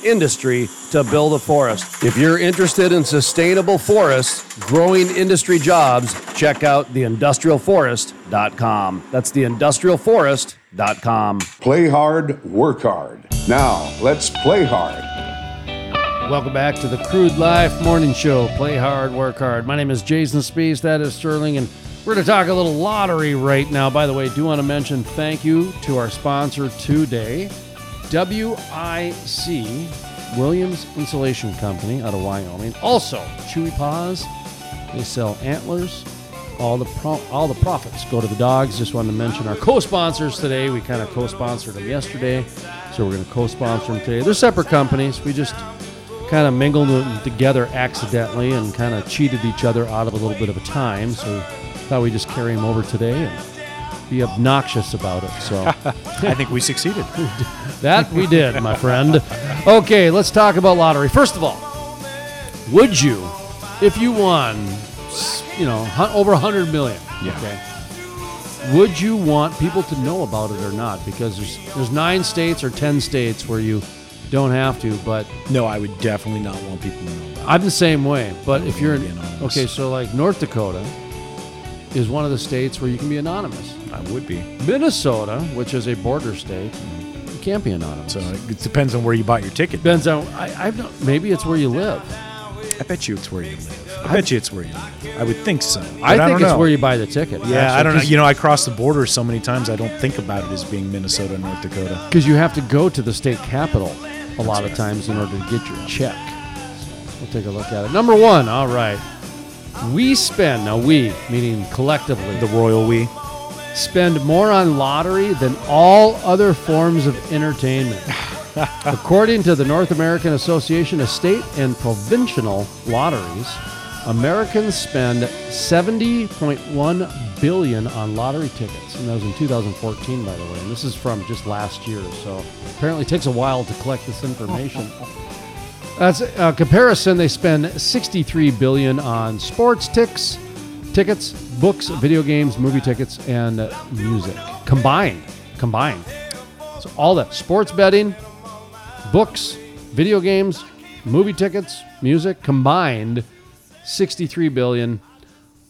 S1: industry to build a forest. If you're interested in sustainable forests, growing industry jobs, check out theindustrialforest.com. That's theindustrialforest.com.
S2: Play hard, work hard. Now, let's play hard.
S1: Welcome back to the Crude Life Morning Show. Play hard, work hard. My name is Jason Spiess. That is Sterling, and we're going to talk a little lottery right now. By the way, do want to mention thank you to our sponsor today, WIC Williams Insulation Company out of Wyoming. Also, Chewy Paws. They sell antlers. All the pro- all the profits go to the dogs. Just wanted to mention our co-sponsors today. We kind of co-sponsored them yesterday, so we're going to co-sponsor them today. They're separate companies. We just kind of mingled them together accidentally and kind of cheated each other out of a little bit of a time. So thought we'd just carry them over today and be obnoxious about it. So
S3: I think we succeeded.
S1: that we did, my friend. Okay, let's talk about lottery. First of all, would you, if you won, you know, over a hundred million?
S3: Yeah.
S1: Okay. Would you want people to know about it or not? Because there's there's nine states or ten states where you don't have to, but
S3: No, I would definitely not want people to know about.
S1: I'm the same way. But if you're in, okay, so like North Dakota is one of the states where you can be anonymous.
S3: I would be.
S1: Minnesota, which is a border state, can't be anonymous.
S3: So it depends on where you bought your ticket.
S1: Depends on. I, I've not, maybe it's where you live.
S3: I bet you it's where you live. I bet you it's where you live. I would think so.
S1: I think
S3: don't
S1: it's
S3: know.
S1: where you buy the ticket.
S3: Yeah, I don't know. You know, I cross the border so many times. I don't think about it as being Minnesota, North Dakota.
S1: because you have to go to the state capital a lot of times in order to get your check. We'll take a look at it. Number one. All right. We spend now. We meaning collectively
S3: The royal we.
S1: Spend more on lottery than all other forms of entertainment. According to the North American Association of State and Provincial Lotteries, Americans spend 70.1 billion on lottery tickets, and that was in 2014, by the way. And this is from just last year, so apparently it takes a while to collect this information. As a comparison, they spend 63 billion on sports ticks, tickets, books, video games, movie tickets, and music combined. Combined. So all that sports betting, books, video games, movie tickets, music combined, 63 billion.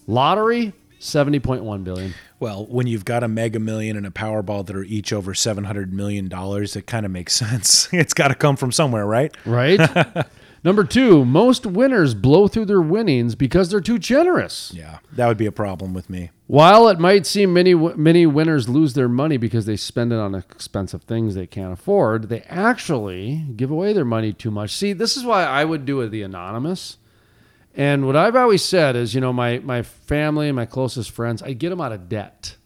S1: Lottery, 70.1 billion.
S3: Well, when you've got a Mega Million and a Powerball that are each over seven hundred million dollars, it kind of makes sense. It's got to come from somewhere, right?
S1: Right? Number two, most winners blow through their winnings because they're too generous.
S3: Yeah, that would be a problem with me.
S1: While it might seem many many winners lose their money because they spend it on expensive things they can't afford, they actually give away their money too much. See, this is why I would do it the anonymous. And what I've always said is, you know, my my family and my closest friends, I get them out of debt.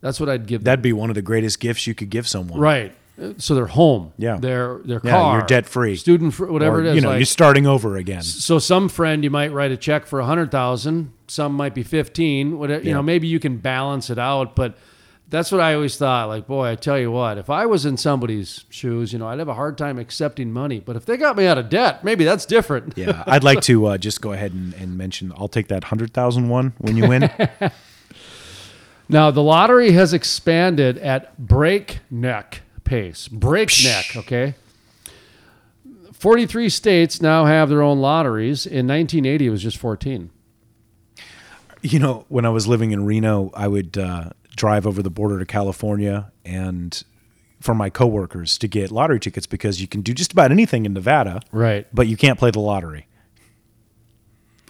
S1: That's what I'd give them.
S3: That'd be one of the greatest gifts you could give someone.
S1: right. So they're home.
S3: Yeah.
S1: Their their
S3: Yeah,
S1: car.
S3: you're debt-free.
S1: Student fr- whatever
S3: Or,
S1: it is.
S3: You know,
S1: like-
S3: you're starting over again.
S1: so some friend you might write a check for a hundred thousand, some might be fifteen. Whatever you know, maybe you can balance it out. But that's what I always thought. Like, boy, I tell you what, if I was in somebody's shoes, you know, I'd have a hard time accepting money. But if they got me out of debt, maybe that's different.
S3: Yeah, I'd like to uh, just go ahead and, and mention. I'll take that hundred thousand one when you win.
S1: Now the lottery has expanded at breakneck pace. Breakneck, okay. 43 states now have their own lotteries. In 1980, it was just 14.
S3: you know, when I was living in Reno, I would uh, drive over the border to California and for my coworkers to get lottery tickets because you can do just about anything in Nevada,
S1: Right.
S3: but you can't play the lottery.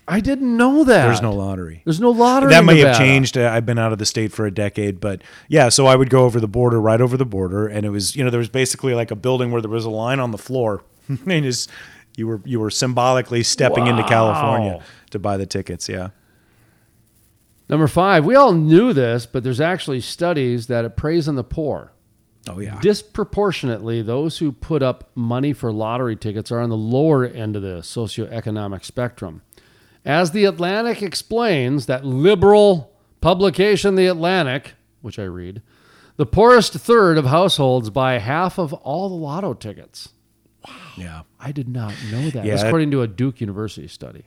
S1: I didn't know that.
S3: There's no lottery.
S1: There's no lottery.
S3: that may have changed. Uh, I've been out of the state for a decade, but yeah. So I would go over the border, right over the border, and it was you know there was basically like a building where there was a line on the floor, and just you were you were symbolically stepping into California to buy the tickets. Yeah.
S1: Number five, we all knew this, but there's actually studies that it preys on the poor.
S3: Oh yeah.
S1: Disproportionately, those who put up money for lottery tickets are on the lower end of the socioeconomic spectrum. As The Atlantic explains, that liberal publication, The Atlantic, which I read, the poorest third of households buy half of all the lotto tickets. Wow.
S3: yeah.
S1: I did not know that.
S3: Yeah,
S1: That's
S3: that-
S1: according to a Duke University study.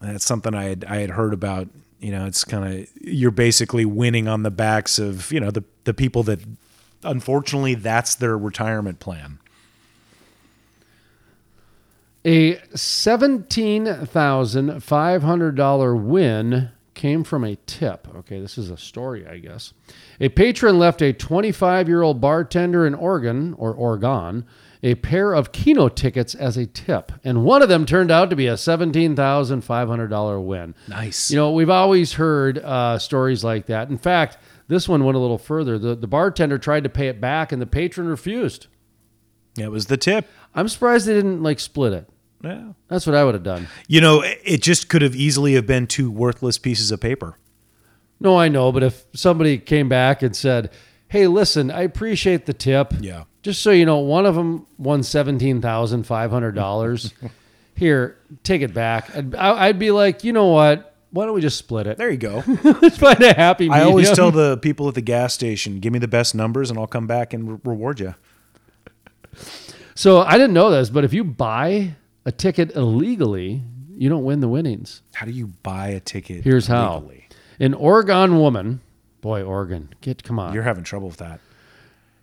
S3: That's something I had I had heard about. You know, it's kind of you're basically winning on the backs of you know the the people that unfortunately that's their retirement plan.
S1: A $17,500 win came from a tip. Okay, this is a story, I guess. A patron left a 25 year old bartender in Oregon, or Oregon, a pair of Keno tickets as a tip. And one of them turned out to be a $17,500 win.
S3: Nice.
S1: You know, we've always heard uh, stories like that. In fact, this one went a little further. The, the bartender tried to pay it back, and the patron refused.
S3: It was the tip.
S1: I'm surprised they didn't like split it.
S3: Yeah.
S1: That's what I would have done.
S3: You know, it just could have easily have been two worthless pieces of paper.
S1: No, I know, but if somebody came back and said, "Hey, listen, I appreciate the tip.
S3: Yeah.
S1: Just so you know, one of them won seventeen thousand five hundred dollars. Here, take it back." I'd, I'd be like, you know what? Why don't we just split it?
S3: There you go.
S1: Let's find a happy
S3: I always tell the people at the gas station, give me the best numbers and I'll come back and re- reward you.
S1: So I didn't know this, but if you buy a ticket illegally, you don't win the winnings.
S3: How do you buy a ticket?
S1: Here's how:
S3: legally?
S1: an Oregon woman, boy, Oregon, get come on.
S3: You're having trouble with that.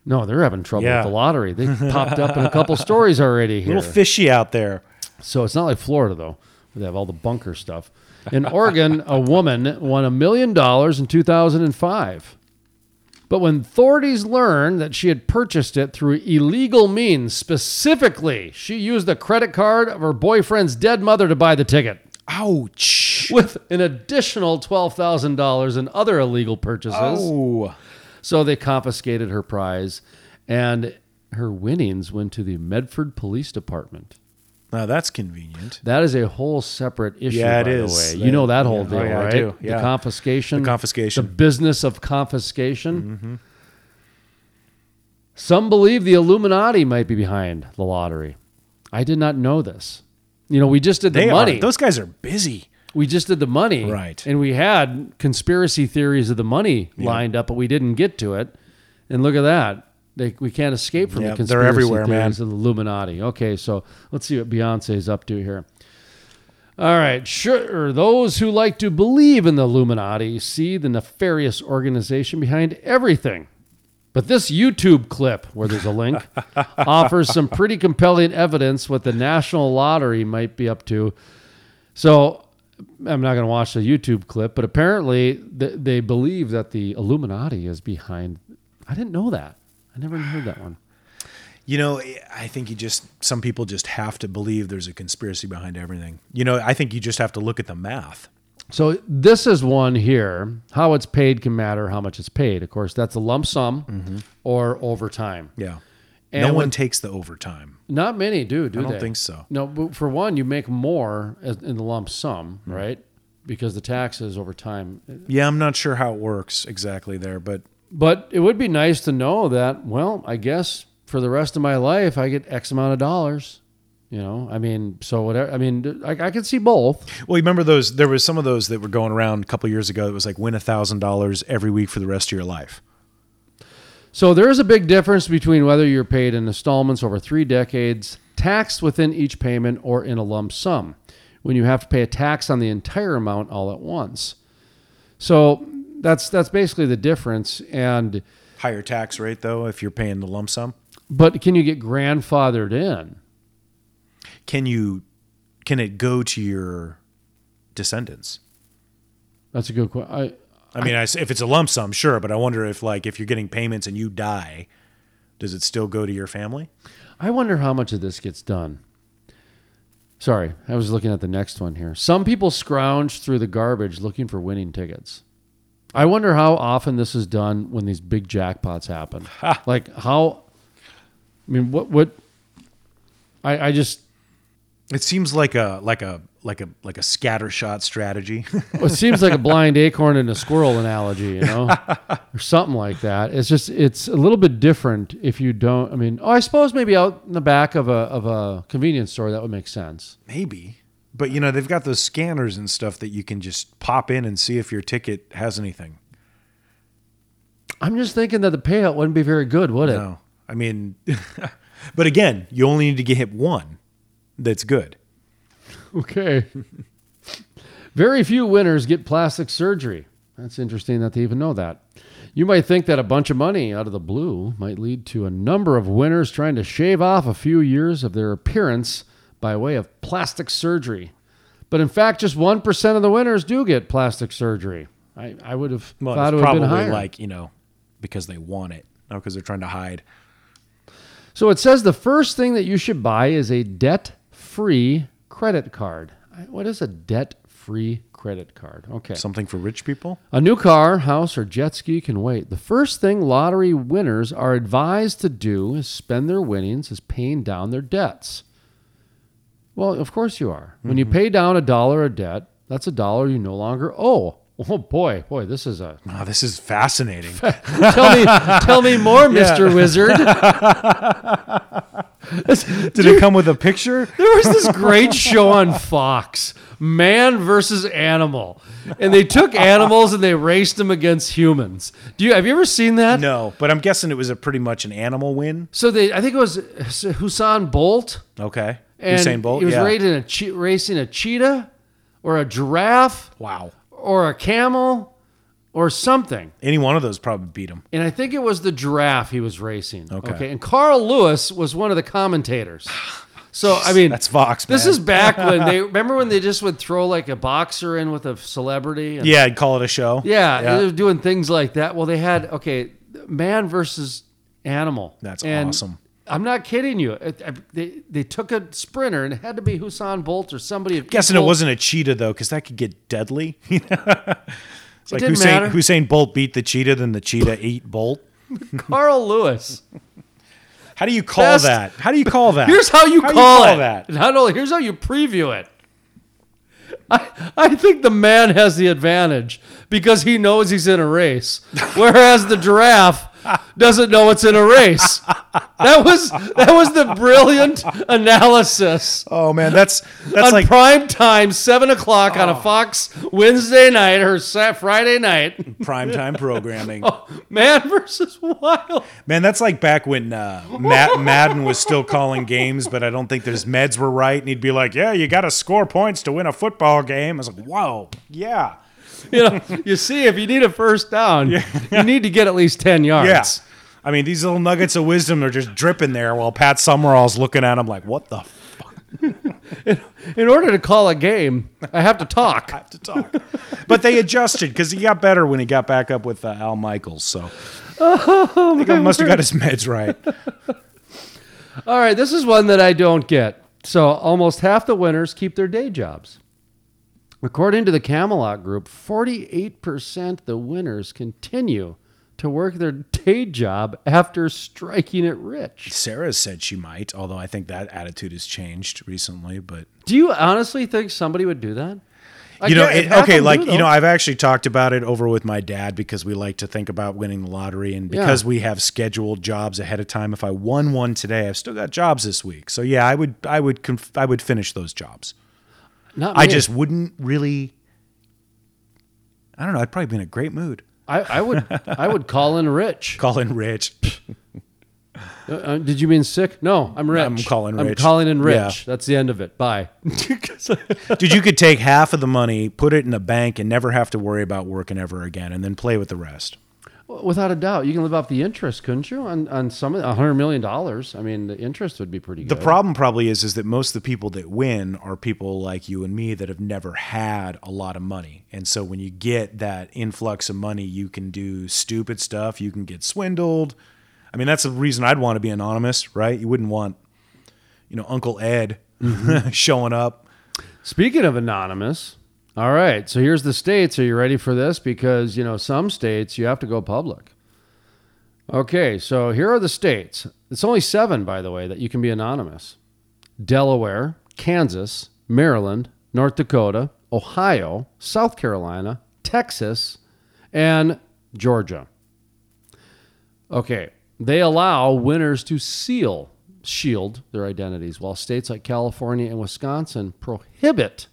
S1: no, they're having trouble
S3: Yeah.
S1: with the lottery. They popped up in a couple stories already here.
S3: little fishy out there.
S1: So it's not like Florida though, where they have all the bunker stuff. In Oregon, a woman won a million dollars in 2005. But when authorities learned that she had purchased it through illegal means, specifically, she used the credit card of her boyfriend's dead mother to buy the ticket,
S3: Ouch.
S1: with an additional $12,000 in other illegal purchases.
S3: Oh.
S1: So they confiscated her prize, and her winnings went to the Medford Police Department.
S3: Now that's convenient.
S1: That is a whole separate issue.
S3: Yeah, it
S1: by
S3: is.
S1: The way. You know that whole
S3: Yeah.
S1: deal,
S3: Oh, yeah, I
S1: right?
S3: do.
S1: The confiscation,
S3: The confiscation.
S1: the business of confiscation.
S3: Mm-hmm.
S1: Some believe the Illuminati might be behind the lottery. I did not know this. You know, we just did the
S3: They
S1: money.
S3: are. Those guys are busy.
S1: we just did the money,
S3: Right.
S1: And we had conspiracy theories of the money lined up, but we didn't get to it. And look at that. They, we can't escape from
S3: Yeah,
S1: the
S3: they're
S1: conspiracy
S3: everywhere,
S1: theories
S3: man.
S1: of the Illuminati. Okay, so let's see what Beyonce's up to here. All right, sure. Those who like to believe in the Illuminati see the nefarious organization behind everything. But this YouTube clip, where there's a link, offers some pretty compelling evidence what the National Lottery might be up to. So I'm not going to watch the YouTube clip, but apparently th- they believe that the Illuminati is behind. I didn't know that. I never heard that one.
S3: You know, I think you just some people just have to believe there's a conspiracy behind everything. You know, I think you just have to look at the math.
S1: So this is one here. How it's paid can matter how much it's paid. Of course, that's a lump sum or overtime.
S3: Yeah.
S1: And
S3: no one
S1: when-
S3: takes the overtime.
S1: Not many do, do they?
S3: I don't
S1: they?
S3: think so.
S1: No, but for one, you make more in the lump sum,
S3: Hmm.
S1: right? Because the taxes over time.
S3: Yeah, I'm not sure how it works exactly there, but
S1: But it would be nice to know that, well, I guess for the rest of my life, I get X amount of dollars. You know, I mean, so whatever. I mean, I, I could see both.
S3: well, you remember those? There was some of those that were going around a couple years ago. It was like win a thousand dollars every week for the rest of your life.
S1: So there is a big difference between whether you're paid in installments over three decades, taxed within each payment, or in a lump sum, when you have to pay a tax on the entire amount all at once. So that's that's basically the difference. And
S3: Higher tax rate though, if you're paying the lump sum.
S1: but can you get grandfathered in?
S3: Can you? Can it go to your descendants?
S1: That's a good question. I
S3: I mean, I if it's a lump sum, sure, but I wonder if like if you're getting payments and you die, does it still go to your family?
S1: I wonder how much of this gets done. Sorry, I was looking at the next one here. Some people scrounge through the garbage looking for winning tickets. I wonder how often this is done when these big jackpots happen. like how I mean what what I, I just
S3: It seems like a like a like a like a scatter shot strategy.
S1: Well, it seems like a blind acorn and a squirrel analogy, you know, or something like that. It's just it's a little bit different if you don't. I mean, oh, I suppose maybe out in the back of a of a convenience store that would make sense.
S3: Maybe. But you know, they've got those scanners and stuff that you can just pop in and see if your ticket has anything.
S1: I'm just thinking that the payout wouldn't be very good, would it?
S3: No. I mean but again, you only need to get hit one that's good.
S1: Okay. Very few winners get plastic surgery. That's interesting that they even know that. You might think that a bunch of money out of the blue might lead to a number of winners trying to shave off a few years of their appearance by way of plastic surgery. But in fact, just 1% of the winners do get plastic surgery. I, I would have
S3: Well,
S1: thought it would have
S3: probably
S1: been higher.
S3: like, you know, because they want it, not because they're trying to hide.
S1: So it says the first thing that you should buy is a debt free credit card. What is a debt free credit card? Okay.
S3: Something for rich people?
S1: A new car, house, or jet ski can wait. The first thing lottery winners are advised to do is spend their winnings as paying down their debts. Well, of course you are. When you mm-hmm. pay down a dollar of debt, that's a dollar you no longer owe. Oh boy, boy, this is a
S3: Oh, this is fascinating.
S1: tell me tell me more, Mr. Wizard.
S3: Did it come with a picture?
S1: There was this great show on Fox, Man versus Animal, and they took animals and they raced them against humans. Do you have you ever seen that?
S3: No, but I'm guessing it was a pretty much an animal win.
S1: So they, I think it was Husan Bolt,
S3: Okay.
S1: And
S3: Usain Bolt.
S1: he was
S3: yeah.
S1: racing a, che- racing a cheetah, or a giraffe,
S3: Wow.
S1: or a camel, or something.
S3: Any one of those probably beat him.
S1: And I think it was the giraffe he was racing.
S3: Okay.
S1: And Carl Lewis was one of the commentators. So I mean,
S3: That's Fox.
S1: This is back when they remember when they just would throw like a boxer in with a celebrity. And,
S3: Yeah, I'd call it a show.
S1: yeah,
S3: Yeah.
S1: they were doing things like that. Well, they had okay, man versus animal.
S3: That's
S1: And
S3: awesome.
S1: I'm not kidding you. It- they they took a sprinter and it had to be Husan Bolt or somebody. of
S3: Guessing it wasn't a cheetah though, because that could get deadly. it's like
S1: didn't
S3: Hussein,
S1: matter.
S3: Hussein Bolt beat the cheetah, then the cheetah ate Bolt.
S1: Carl Lewis.
S3: How do you call
S1: Best-
S3: that? How do you call that?
S1: Here's how you
S3: How
S1: call,
S3: call
S1: it.
S3: that?
S1: Not only here's how you preview it. I, I think the man has the advantage because he knows he's in a race, whereas the giraffe doesn't know it's in a race. That was that was the brilliant analysis
S3: Oh man, that's that's
S1: on
S3: like
S1: prime time, seven o'clock on a Fox Wednesday night or Friday night.
S3: Prime time programming.
S1: Man versus wild.
S3: Man, that's like back when uh, Matt Madden was still calling games, but I don't think his meds were right, and he'd be like, "Yeah, you got to score points to win a football game." I was like, "Whoa, yeah,
S1: You know, you see, if you need a first down, you need to get at least ten yards.
S3: yeah." I mean, these little nuggets of wisdom are just dripping there, while Pat Summerall's looking at him like, "What the f-
S1: In order to call a game, I have to talk.
S3: I have to talk?" but they adjusted because he got better when he got back up with uh, Al Michaels. So I think he must have got his meds right.
S1: All right, this is one that I don't get. So, almost half the winners keep their day jobs. According to the Camelot Group, 48% of the winners continue to work their day job after striking it rich.
S3: Sarah said she might, although I think that attitude has changed recently. But
S1: Do you honestly think somebody would do that?
S3: You know, it, okay, like you know. I've actually talked about it over with my dad because we like to think about winning the lottery, and because
S1: Yeah.
S3: we have scheduled jobs ahead of time. If I won one today, I've still got jobs this week. So yeah, I would, I would, conf- I would finish those jobs.
S1: Not
S3: I just wouldn't really. I don't know. I'd probably be in a great mood.
S1: I, I would, I would call in rich.
S3: Call in Rich.
S1: Uh, uh, did you mean sick? No, I'm rich.
S3: I'm calling rich.
S1: I'm calling in rich.
S3: Yeah.
S1: That's the end of it. Bye.
S3: Dude, you could take half of the money, put it in a bank, and never have to worry about working ever again, and then play with the rest.
S1: Without a doubt, you can live off the interest, couldn't you? On on some a hundred million dollars. I mean, the interest would be pretty
S3: The problem probably is is that most of the people that win are people like you and me that have never had a lot of money. And so when you get that influx of money, you can do stupid stuff, you can get swindled. I mean, that's the reason I'd want to be anonymous, right? You wouldn't want you know Uncle Ed mm-hmm. showing up.
S1: Speaking of anonymous, all right. So here's the states. Are you ready for this? Because you know some states you have to go public. Okay, so here are the states. It's only seven, by the way, that you can be anonymous: Delaware, Kansas, Maryland, North Dakota, Ohio, South Carolina, Texas, and Georgia. Okay, they allow winners to seal, shield their identities, while states like California and Wisconsin prohibit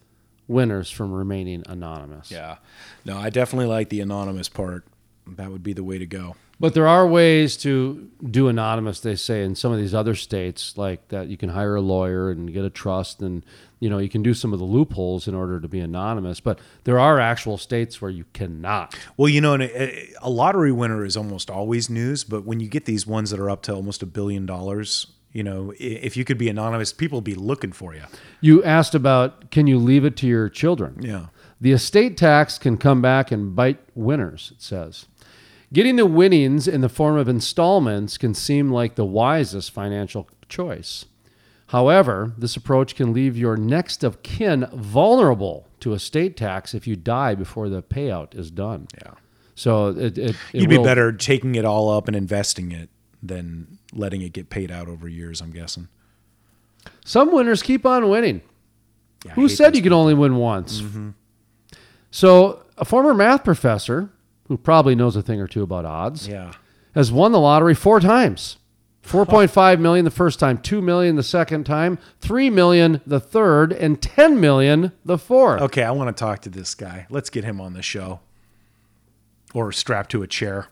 S1: winners from remaining anonymous.
S3: Yeah. No, I definitely like the anonymous part. That would be the way to go.
S1: But there are ways to do anonymous. They say in some of these other states, like that, you can hire a lawyer and get a trust, and you know you can do some of the loopholes in order to be anonymous. But there are actual states where you cannot.
S3: Well, you know, a, uh, a lottery winner is almost always news, but when you get these ones that are up to almost a billion dollars, you know, if you could be anonymous, people be looking for you.
S1: You asked about can you leave it to your children?
S3: Yeah.
S1: The estate tax can come back and bite winners, it says. Getting the winnings in the form of installments can seem like the wisest financial choice. However, this approach can leave your next of kin vulnerable to estate tax if you die before the payout is done.
S3: Yeah.
S1: So it, it, it
S3: You'd be better taking it all up and investing it than letting it get paid out over years, I'm guessing.
S1: Some winners keep on winning.
S3: Yeah,
S1: Who said you can only win once? Mm-hmm. So, a former math professor who probably knows a thing or two about odds
S3: Yeah.
S1: has won the lottery four times. 4.5 million the first time, 2 million the second time, 3 million the third, and 10 million the fourth.
S3: Okay, I want to talk to this guy. Let's get him on the show. Or strapped to a chair.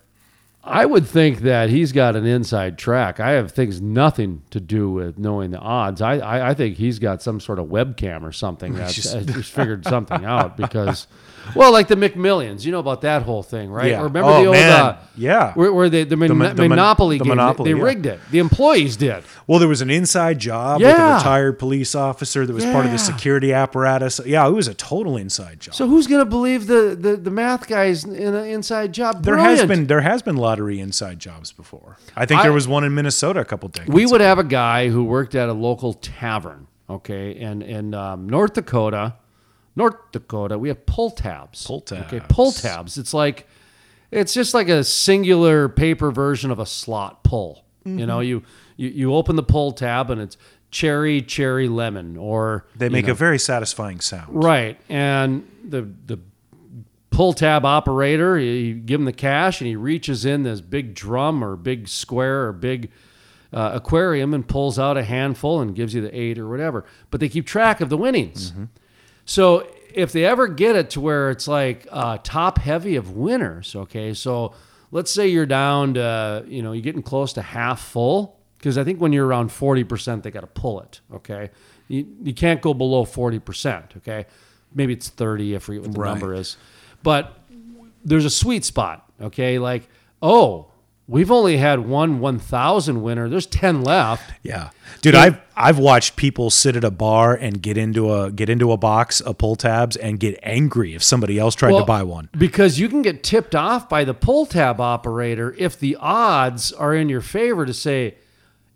S1: I would think that he's got an inside track. I have things nothing to do with knowing the odds. I, I, I think he's got some sort of webcam or something that's
S3: Just-
S1: just figured something out because, well, like the McMillions, you know about that whole thing, right?
S3: Yeah.
S1: Remember
S3: Oh,
S1: the old, uh,
S3: Yeah.
S1: where, where they, the, mon-
S3: mon- the
S1: Monopoly
S3: the
S1: game, they-
S3: Monopoly,
S1: they
S3: yeah.
S1: rigged it. The employees did.
S3: Well, there was an inside job with a retired police officer that was part of the security apparatus. Yeah, it was a total inside job.
S1: So who's going to believe the, the, the math guys in an inside job?
S3: there has been there has been lottery inside jobs before. I think
S1: I-
S3: there was one in Minnesota a couple decades.
S1: we would
S3: ago.
S1: have a guy who worked at a local tavern, okay, and in um, North Dakota, North Dakota, we have pull tabs.
S3: Pull
S1: Okay,
S3: tabs.
S1: pull tabs. It's like, it's just like a singular paper version of a slot pull. You know, you, you you open the pull tab and it's cherry, cherry, lemon, or
S3: They
S1: you
S3: make
S1: know,
S3: a very satisfying sound.
S1: Right. And the the pull tab operator, you you give him the cash and he reaches in this big drum or big square or big uh, aquarium and pulls out a handful and gives you the eight or whatever. But they keep track of the winnings. So if they ever get it to where it's like uh, top heavy of winners, okay, so let's say you're down to, you know, you're getting close to half full, because I think when you're around 40%, they got to pull it, okay? You, you can't go below 40%, okay? Maybe it's 30, I forget what the
S3: Right.
S1: number is. But there's a sweet spot, okay? Like, oh, we've only had one 1,000 winner, there's 10 left.
S3: Yeah, dude, I've I've watched people sit at a bar and get into a get into a box of pull tabs and get angry if somebody else tried to buy one.
S1: Because you can get tipped off by the pull tab operator if the odds are in your favor to say,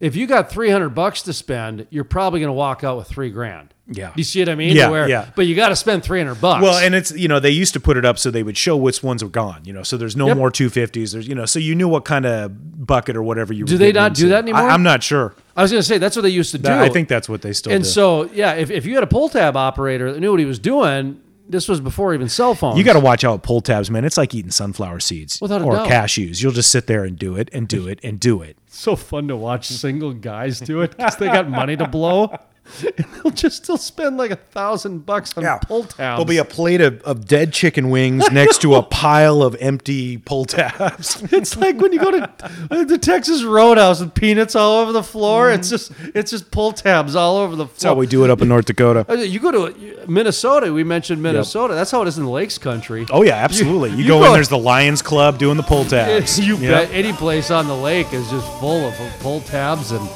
S1: if you got 300 bucks to spend, you're probably going to walk out with three grand.
S3: Yeah.
S1: You see what I mean?
S3: Yeah,
S1: Where-
S3: yeah.
S1: But you got to spend 300 bucks.
S3: Well, and it's you know they used to put it up so they would show which ones were gone. You know, so there's no
S1: Yep.
S3: more 250s. There's you know, so you knew what kind of bucket or whatever you.
S1: Do they not do that anymore?
S3: I, am not sure.
S1: I was going to say, that's what they used to do.
S3: I think that's what they still
S1: And
S3: do.
S1: so, yeah, if, if you had a pull tab operator that knew what he was doing, this was before even cell phones.
S3: you got to watch out pull tabs, man. It's like eating sunflower seeds
S1: Without
S3: or cashews. You'll just sit there and do it and do it and do it.
S1: so fun to watch single guys do it because they got money to blow. And they'll just still spend like a thousand bucks on pull tabs.
S3: There'll be a plate of, of dead chicken wings next to a pile of empty pull tabs.
S1: It's like when you go to uh, the Texas Roadhouse with peanuts all over the floor. It's just it's just pull tabs all over the
S3: That's how
S1: floor.
S3: we do it up in North Dakota.
S1: Uh, You go to Minnesota. We mentioned Minnesota. That's how it is in the Lakes Country.
S3: Oh yeah, absolutely. You,
S1: you
S3: go,
S1: go-
S3: in, there's the Lions Club doing the pull tabs.
S1: you
S3: Yeah.
S1: bet any place on the lake is just full of pull tabs and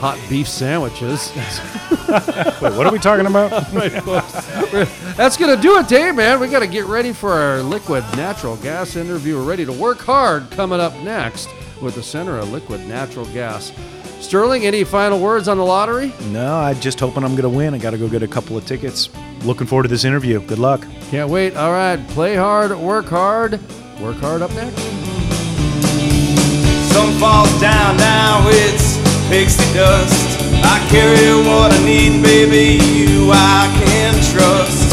S1: hot beef sandwiches.
S3: Wait, what are we talking about?
S1: That's gonna do it, Dave. Man, we got to get ready for our liquid natural gas interview. We're ready to work hard. Coming up next with the Center of Liquid Natural Gas. Sterling, any final words on the lottery?
S3: no, I'm just hoping I'm going to win. I got to go get a couple of tickets. Looking forward to this interview. Good luck.
S1: Can't wait. All right, play hard, work hard. Work hard up next.
S4: Sun falls down, now it's pixie dust. I carry what I need, baby. You I can trust.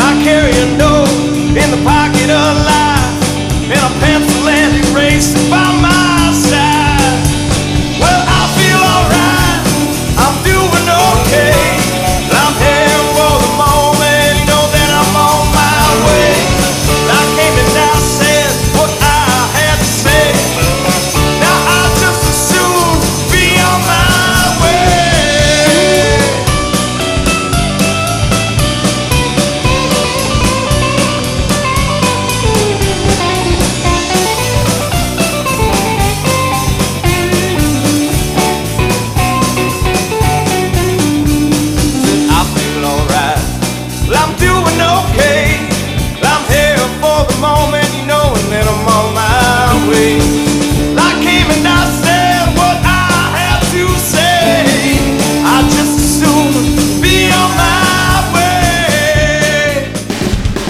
S4: I carry a note in the pocket of life and a pencil and eraser by my side.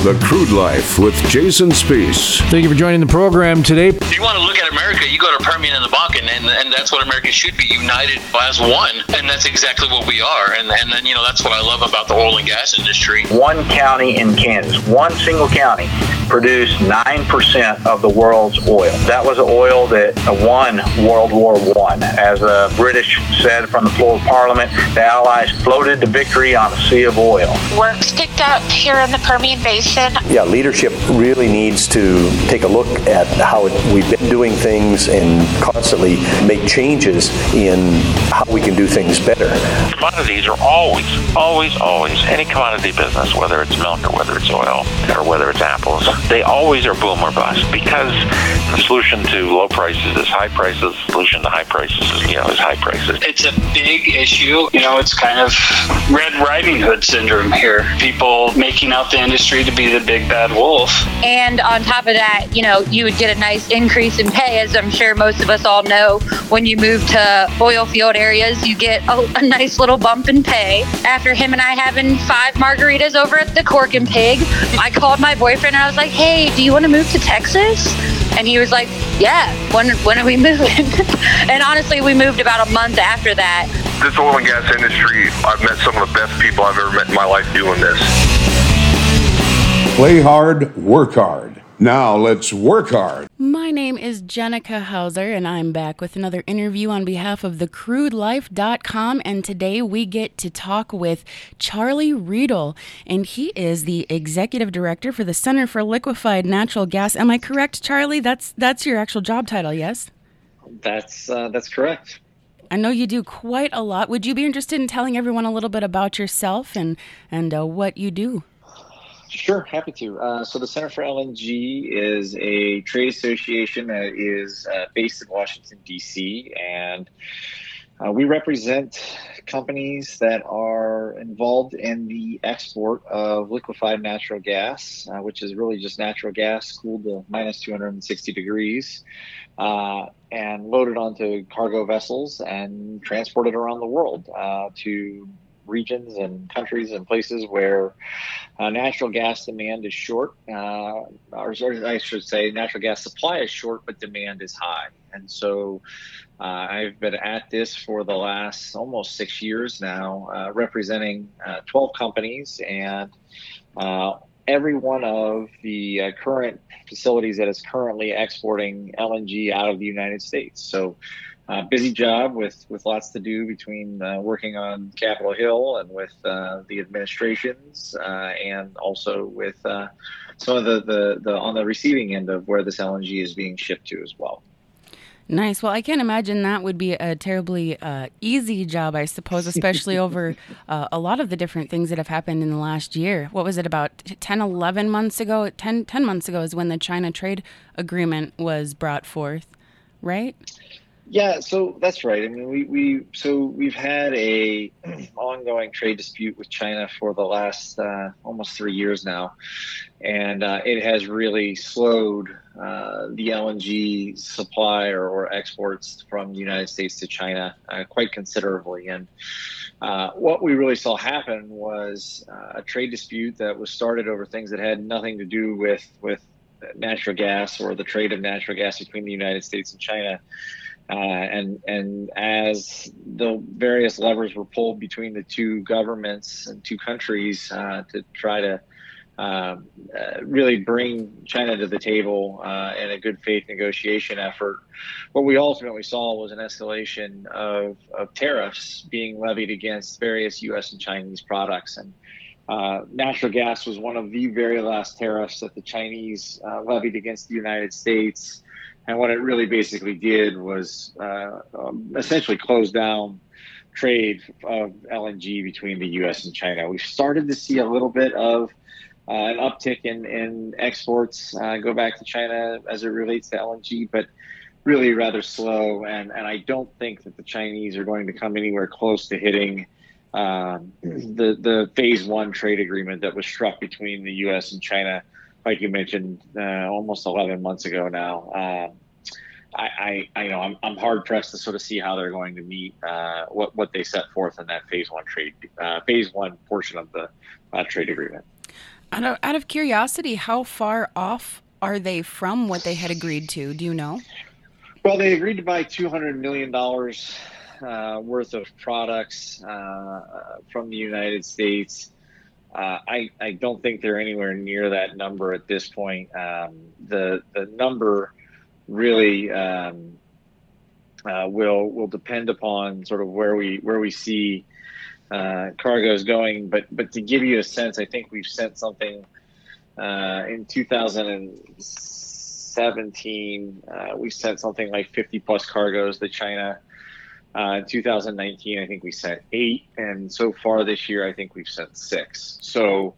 S4: The
S2: Crude Life with Jason Spiess.
S1: Thank you for joining the program today.
S5: If you want to look at America, you go to Permian and and, and that's what America should be united as one. And that's exactly what we are. And, and then, you know, that's what I love about the oil and gas industry.
S6: one county in Kansas, one single county, produced 9% of the world's oil. That was oil that won World War One. As the British said from the floor of Parliament, the Allies floated to victory on a sea of oil.
S7: work's picked up here in the Permian Basin.
S8: Yeah, leadership really needs to take a look at how it, we've been doing things and constantly make changes in how we can do things better.
S9: Commodities are always, always, always, any commodity business, whether it's milk or whether it's oil or whether it's apples, they always are boom or bust because the solution to low prices is high prices. The solution to high prices is, you know, is high prices.
S10: It's a big issue. You know, it's kind of Red Riding Hood syndrome here. People making out the industry to be the big bad wolf.
S7: And on top of that, you know, you would get a nice increase in pay, as I'm sure most of us all know. When you move to oil field areas, you get a, a nice little bump in pay. After him and I having five margaritas over at the Cork and Pig, I called my boyfriend and I was like, hey, do you want to move to Texas? And he was like, yeah, when, when are we moving? and honestly, we moved about a month after that.
S11: this oil and gas industry, I've met some of the best people I've ever met in my life doing this.
S2: Play hard, work hard. Now let's work hard.
S12: My name is Jenica Hauser, and I'm back with another interview on behalf of thecrudelife.com. And today we get to talk with Charlie Riedl, and he is the executive director for the Center for Liquefied Natural Gas. Am I correct, Charlie? That's that's your actual job title, yes?
S13: That's uh, that's correct.
S12: I know you do quite a lot. Would you be interested in telling everyone a little bit about yourself and and uh, what you do?
S13: Sure, happy to. Uh, so the Center for LNG is a trade association that is uh, based in Washington D.C. and uh, we represent companies that are involved in the export of liquefied natural gas, uh, which is really just natural gas cooled to minus 260 degrees, uh, and loaded onto cargo vessels and transported around the world uh, to regions and countries and places where uh, natural gas demand is short, uh, or, I should say, natural gas supply is short, but demand is high. And so uh, I've been at this for the last almost six years now, uh, representing uh, 12 companies and uh, every one of the uh, current facilities that is currently exporting LNG out of the United States. So uh, busy job with, with lots to do between uh, working on Capitol Hill and with uh, the administrations uh, and also with uh, some of the, the, the on the receiving end of where this LNG is being shipped to as well.
S12: Nice. Well, I can't imagine that would be a terribly uh, easy job, I suppose, especially over uh, a lot of the different things that have happened in the last year. What was it, about 10, 11 months ago? 10, 10 months ago is when the China trade agreement was brought forth, right?
S13: Yeah, so that's right. I mean, we, we so we've had a ongoing trade dispute with China for the last uh, almost three years now, and uh, it has really slowed uh, the LNG supply or, or exports from the United States to China uh, quite considerably. And uh, what we really saw happen was uh, a trade dispute that was started over things that had nothing to do with with natural gas or the trade of natural gas between the United States and China Uh, and and as the various levers were pulled between the two governments and two countries uh, to try to um, uh, really bring China to the table uh, in a good faith negotiation effort. What we ultimately saw was an escalation of, of tariffs being levied against various U.S. and Chinese products. And uh, natural gas was one of the very last tariffs that the Chinese uh, levied against the United States. And what it really basically did was uh, um, essentially close down trade of LNG between the U.S. and China. We've started to see a little bit of uh, an uptick in, in exports uh, go back to China as it relates to LNG, but really rather slow. And, and I don't think that the Chinese are going to come anywhere close to hitting um, the, the phase one trade agreement that was struck between the U.S. and China, like you mentioned, uh, almost 11 months ago now. Um, I, I, I, know I'm, I'm hard pressed to sort of see how they're going to meet uh, what what they set forth in that phase one trade uh, phase one portion of the uh, trade agreement.
S12: Out of, out of curiosity, how far off are they from what they had agreed to? Do you know?
S13: Well, they agreed to buy $200 million uh, worth of products uh, from the United States. Uh, I, I don't think they're anywhere near that number at this point. Um, the the number really um, uh, will will depend upon sort of where we where we see uh, cargoes going. But but to give you a sense, I think we've sent something uh, in 2017. Uh, we sent something like 50 plus cargoes to China. Uh, in 2019, I think we sent eight, and so far this year, I think we've sent six. So,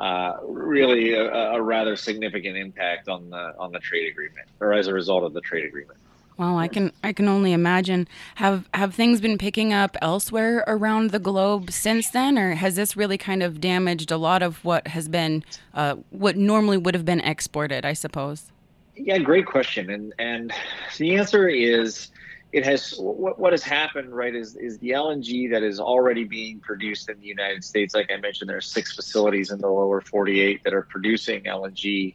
S13: uh, really, a, a rather significant impact on the on the trade agreement, or as a result of the trade agreement.
S12: Well, I can I can only imagine. Have have things been picking up elsewhere around the globe since then, or has this really kind of damaged a lot of what has been uh, what normally would have been exported? I suppose.
S13: Yeah, great question, and and the answer is it has what, what has happened right is is the LNG that is already being produced in the United States. Like I mentioned, there are six facilities in the lower 48 that are producing LNG,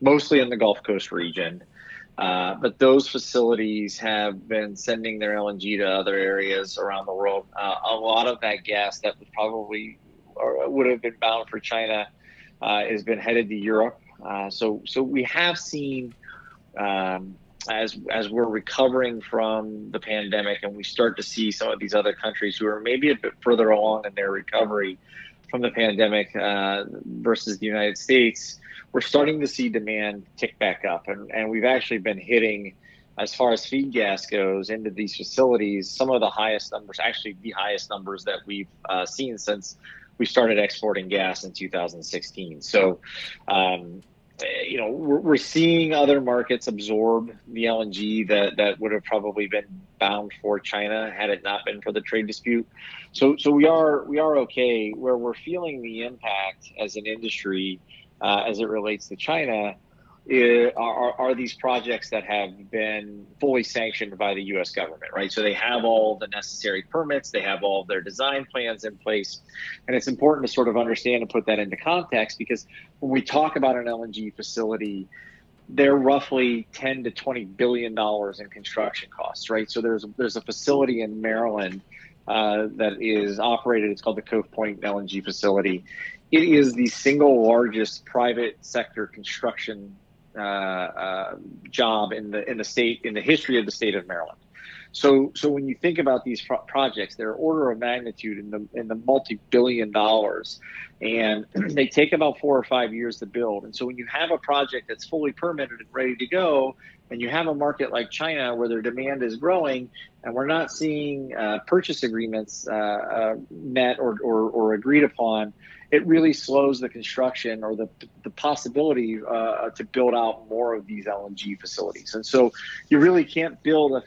S13: mostly in the Gulf Coast region. Uh, but those facilities have been sending their LNG to other areas around the world. Uh, a lot of that gas that was probably or would have been bound for China uh, has been headed to Europe. Uh, so, so we have seen um, as as we're recovering from the pandemic, and we start to see some of these other countries who are maybe a bit further along in their recovery from the pandemic uh, versus the United States we're starting to see demand tick back up, and, and we've actually been hitting, as far as feed gas goes, into these facilities, some of the highest numbers, actually the highest numbers that we've uh, seen since we started exporting gas in 2016. So, um, you know, we're, we're, seeing other markets absorb the LNG that, that would have probably been bound for China had it not been for the trade dispute. So, so we are we are okay. Where we're feeling the impact as an industry uh, as it relates to China are, are these projects that have been fully sanctioned by the U.S. government, right? So they have all the necessary permits, they have all their design plans in place, and it's important to sort of understand and put that into context because when we talk about an LNG facility, they're roughly 10 to 20 billion dollars in construction costs, right? So there's there's a facility in Maryland uh, that is operated. It's called the Cove Point LNG facility it is the single largest private sector construction uh, uh, job in the in the state in the history of the state of Maryland. So, so when you think about these pro- projects, they're order of magnitude in the in the multi-billion dollars, and they take about four or five years to build. And so, when you have a project that's fully permitted and ready to go, and you have a market like China where their demand is growing, and we're not seeing uh, purchase agreements uh, uh, met or, or, or agreed upon, it really slows the construction or the, the possibility uh, to build out more of these LNG facilities. And so you really can't build a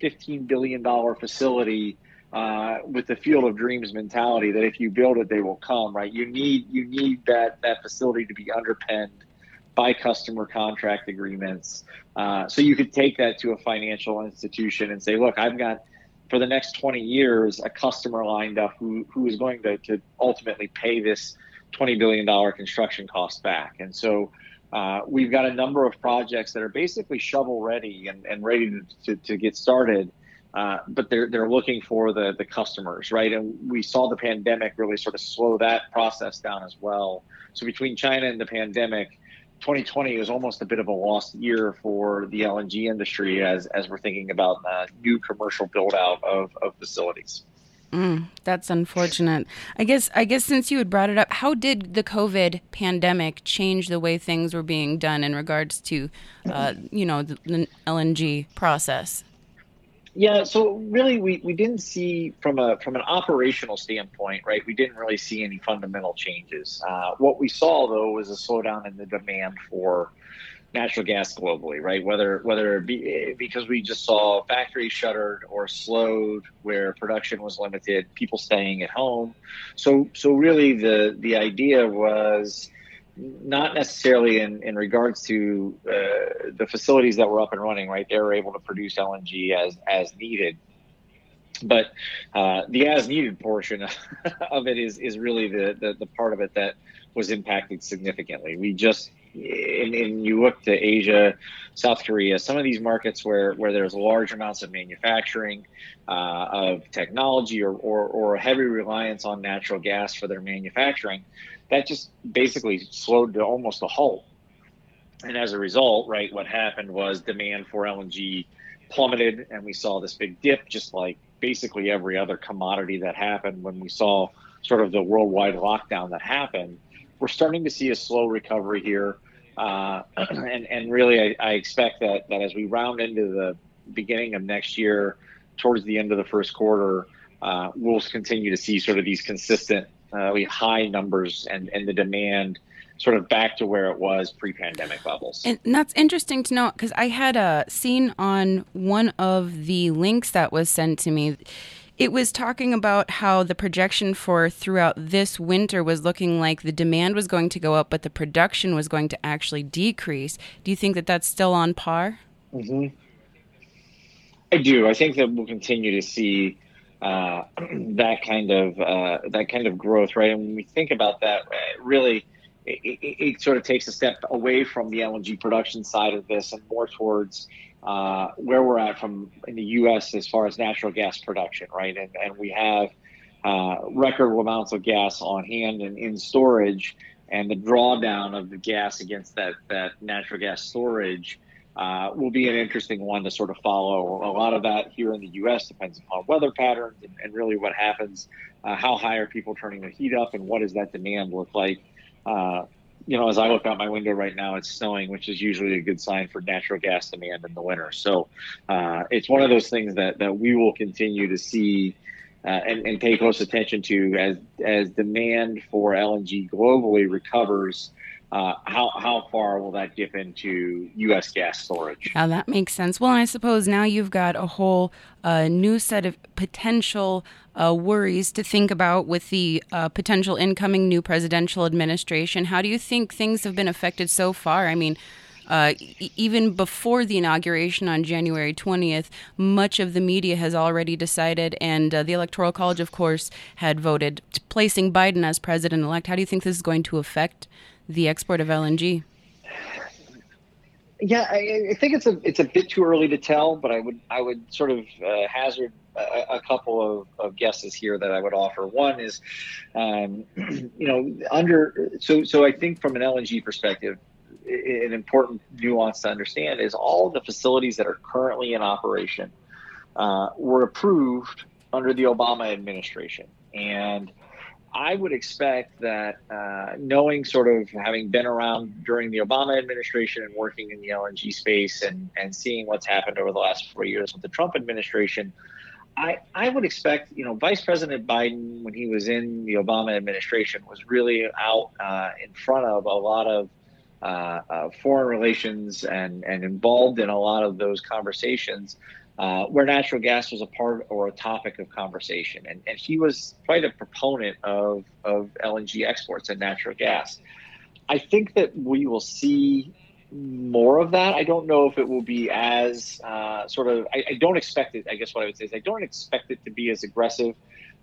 S13: $15 billion facility uh, with the field of dreams mentality that if you build it, they will come, right? You need, you need that, that facility to be underpinned by customer contract agreements. Uh, so you could take that to a financial institution and say, look, I've got for the next 20 years a customer lined up who, who is going to, to ultimately pay this $20 billion construction cost back. And so uh, we've got a number of projects that are basically shovel ready and, and ready to, to, to get started. Uh, but they're they're looking for the the customers, right? And we saw the pandemic really sort of slow that process down as well. So between China and the pandemic, 2020 was almost a bit of a lost year for the LNG industry as as we're thinking about uh, new commercial build out of, of facilities.
S12: Mm, that's unfortunate. I guess I guess since you had brought it up, how did the COVID pandemic change the way things were being done in regards to, uh, you know, the, the LNG process?
S13: Yeah, so really, we, we didn't see from a from an operational standpoint, right? We didn't really see any fundamental changes. Uh, what we saw though was a slowdown in the demand for natural gas globally, right? Whether whether it be because we just saw factories shuttered or slowed, where production was limited, people staying at home. So so really, the the idea was not necessarily in, in regards to uh, the facilities that were up and running, right? They were able to produce LNG as, as needed. But uh, the as needed portion of it is, is really the, the, the part of it that was impacted significantly. We just, and, you look to Asia, South Korea, some of these markets where, where there's large amounts of manufacturing, uh, of technology, or, or, or a heavy reliance on natural gas for their manufacturing, that just basically slowed to almost a halt. And as a result, right, what happened was demand for LNG plummeted, and we saw this big dip, just like basically every other commodity that happened when we saw sort of the worldwide lockdown that happened. We're starting to see a slow recovery here. Uh, and, and really, I, I expect that, that as we round into the beginning of next year, towards the end of the first quarter, uh, we'll continue to see sort of these consistent uh, high numbers and, and the demand sort of back to where it was pre-pandemic levels.
S12: And that's interesting to know because I had a seen on one of the links that was sent to me. It was talking about how the projection for throughout this winter was looking like the demand was going to go up, but the production was going to actually decrease. Do you think that that's still on par?
S13: Mm-hmm. I do. I think that we'll continue to see uh, that kind of uh, that kind of growth, right? And when we think about that, really, it, it, it, sort of takes a step away from the LNG production side of this and more towards uh, where we're at from in the U.S. as far as natural gas production, right? And and we have uh, record amounts of gas on hand and in storage, and the drawdown of the gas against that that natural gas storage uh, will be an interesting one to sort of follow. A lot of that here in the U.S. depends upon weather patterns and, and really what happens. Uh, how high are people turning the heat up, and what does that demand look like? Uh, you know, as I look out my window right now, it's snowing, which is usually a good sign for natural gas demand in the winter. So uh, it's one of those things that, that we will continue to see uh, and, and pay close attention to as as demand for LNG globally recovers uh, how how far will that dip into U.S. gas storage?
S12: Yeah, that makes sense. Well, I suppose now you've got a whole uh, new set of potential uh, worries to think about with the uh, potential incoming new presidential administration. How do you think things have been affected so far? I mean. Uh, even before the inauguration on January 20th, much of the media has already decided, and uh, the Electoral College, of course, had voted placing Biden as president elect. How do you think this is going to affect the export of LNG?
S13: Yeah, I, I, think it's a it's a bit too early to tell, but I would I would sort of uh, hazard a, a couple of, of, guesses here that I would offer. One is, um, you know, under so so I think from an LNG perspective, an important nuance to understand is all the facilities that are currently in operation uh, were approved under the Obama administration, and I would expect that uh, knowing sort of having been around during the Obama administration and working in the LNG space and, and seeing what's happened over the last four years with the Trump administration, I, I would expect, you know, Vice President Biden, when he was in the Obama administration, was really out uh, in front of a lot of uh, uh foreign relations and, and involved in a lot of those conversations uh, where natural gas was a part or a topic of conversation. And, and he was quite a proponent of, of LNG exports and natural gas. I think that we will see more of that. I don't know if it will be as uh, sort of, I, I, don't expect it, I guess what I would say is I don't expect it to be as aggressive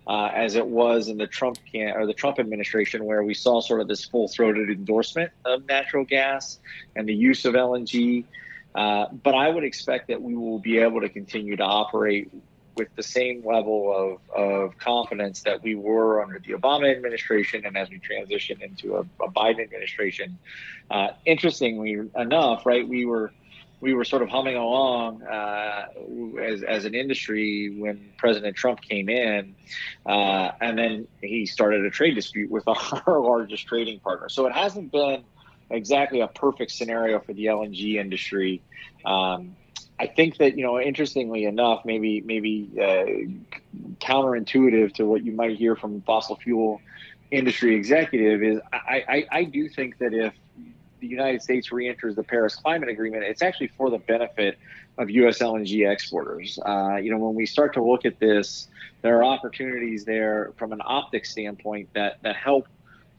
S13: uh, as it was in the Trump can or the Trump administration, where we saw sort of this full-throated endorsement of natural gas and the use of LNG. Uh, but I would expect that we will be able to continue to operate with the same level of, of confidence that we were under the Obama administration and as we transition into a, a Biden administration. Uh, interestingly enough, right, we were we were sort of humming along uh, as, as an industry when President Trump came in, uh, and then he started a trade dispute with our largest trading partner. So it hasn't been exactly a perfect scenario for the LNG industry. Um, I think that you know, interestingly enough, maybe maybe uh, counterintuitive to what you might hear from fossil fuel industry executive is I, I, I do think that if the United States re-enters the Paris Climate Agreement, it's actually for the benefit of U.S. LNG exporters. Uh, you know, when we start to look at this, there are opportunities there from an optics standpoint that that help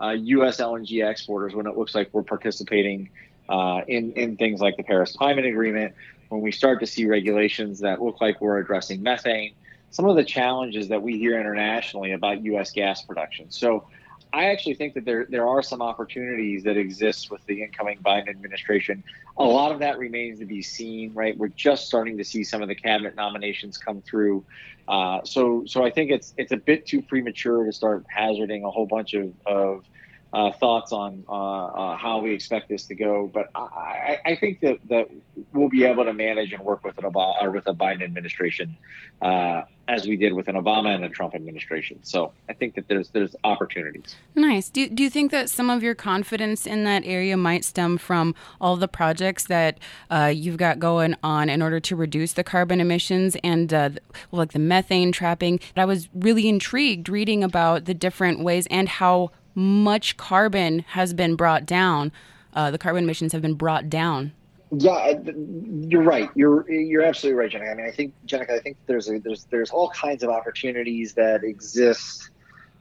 S13: U.S. LNG exporters when it looks like we're participating uh, in in things like the Paris Climate Agreement. When we start to see regulations that look like we're addressing methane, some of the challenges that we hear internationally about U.S. gas production. So I actually think that there there are some opportunities that exist with the incoming Biden administration. A lot of that remains to be seen, right? We're just starting to see some of the cabinet nominations come through. Uh, so so I think it's it's a bit too premature to start hazarding a whole bunch of, of uh, thoughts on uh, uh, how we expect this to go. But I, I, think that, that we'll be able to manage and work with an Obama or with a Biden administration uh, as we did with an Obama and a Trump administration. So I think that there's there's opportunities.
S12: Nice. Do, do you think that some of your confidence in that area might stem from all the projects that uh, you've got going on in order to reduce the carbon emissions and uh, like the methane trapping? I was really intrigued reading about the different ways and how much carbon has been brought down. Uh, the carbon emissions have been brought down.
S13: Yeah, you're right. You're you're absolutely right, Jenica. I mean, I think Jenica, I think there's a, there's there's all kinds of opportunities that exist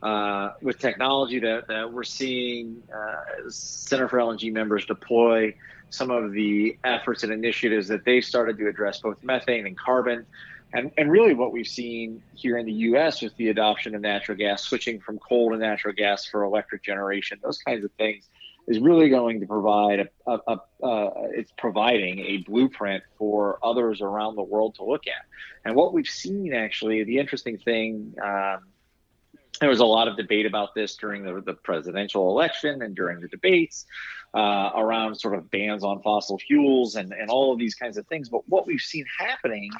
S13: uh, with technology that, that we're seeing uh, Center for LNG members deploy some of the efforts and initiatives that they started to address both methane and carbon. And, and really, what we've seen here in the U.S. with the adoption of natural gas, switching from coal to natural gas for electric generation, those kinds of things, is really going to provide a, a, a uh, it's providing a blueprint for others around the world to look at. And what we've seen, actually, the interesting thing. Um, there was a lot of debate about this during the, the presidential election and during the debates uh, around sort of bans on fossil fuels and, and all of these kinds of things. But what we've seen happening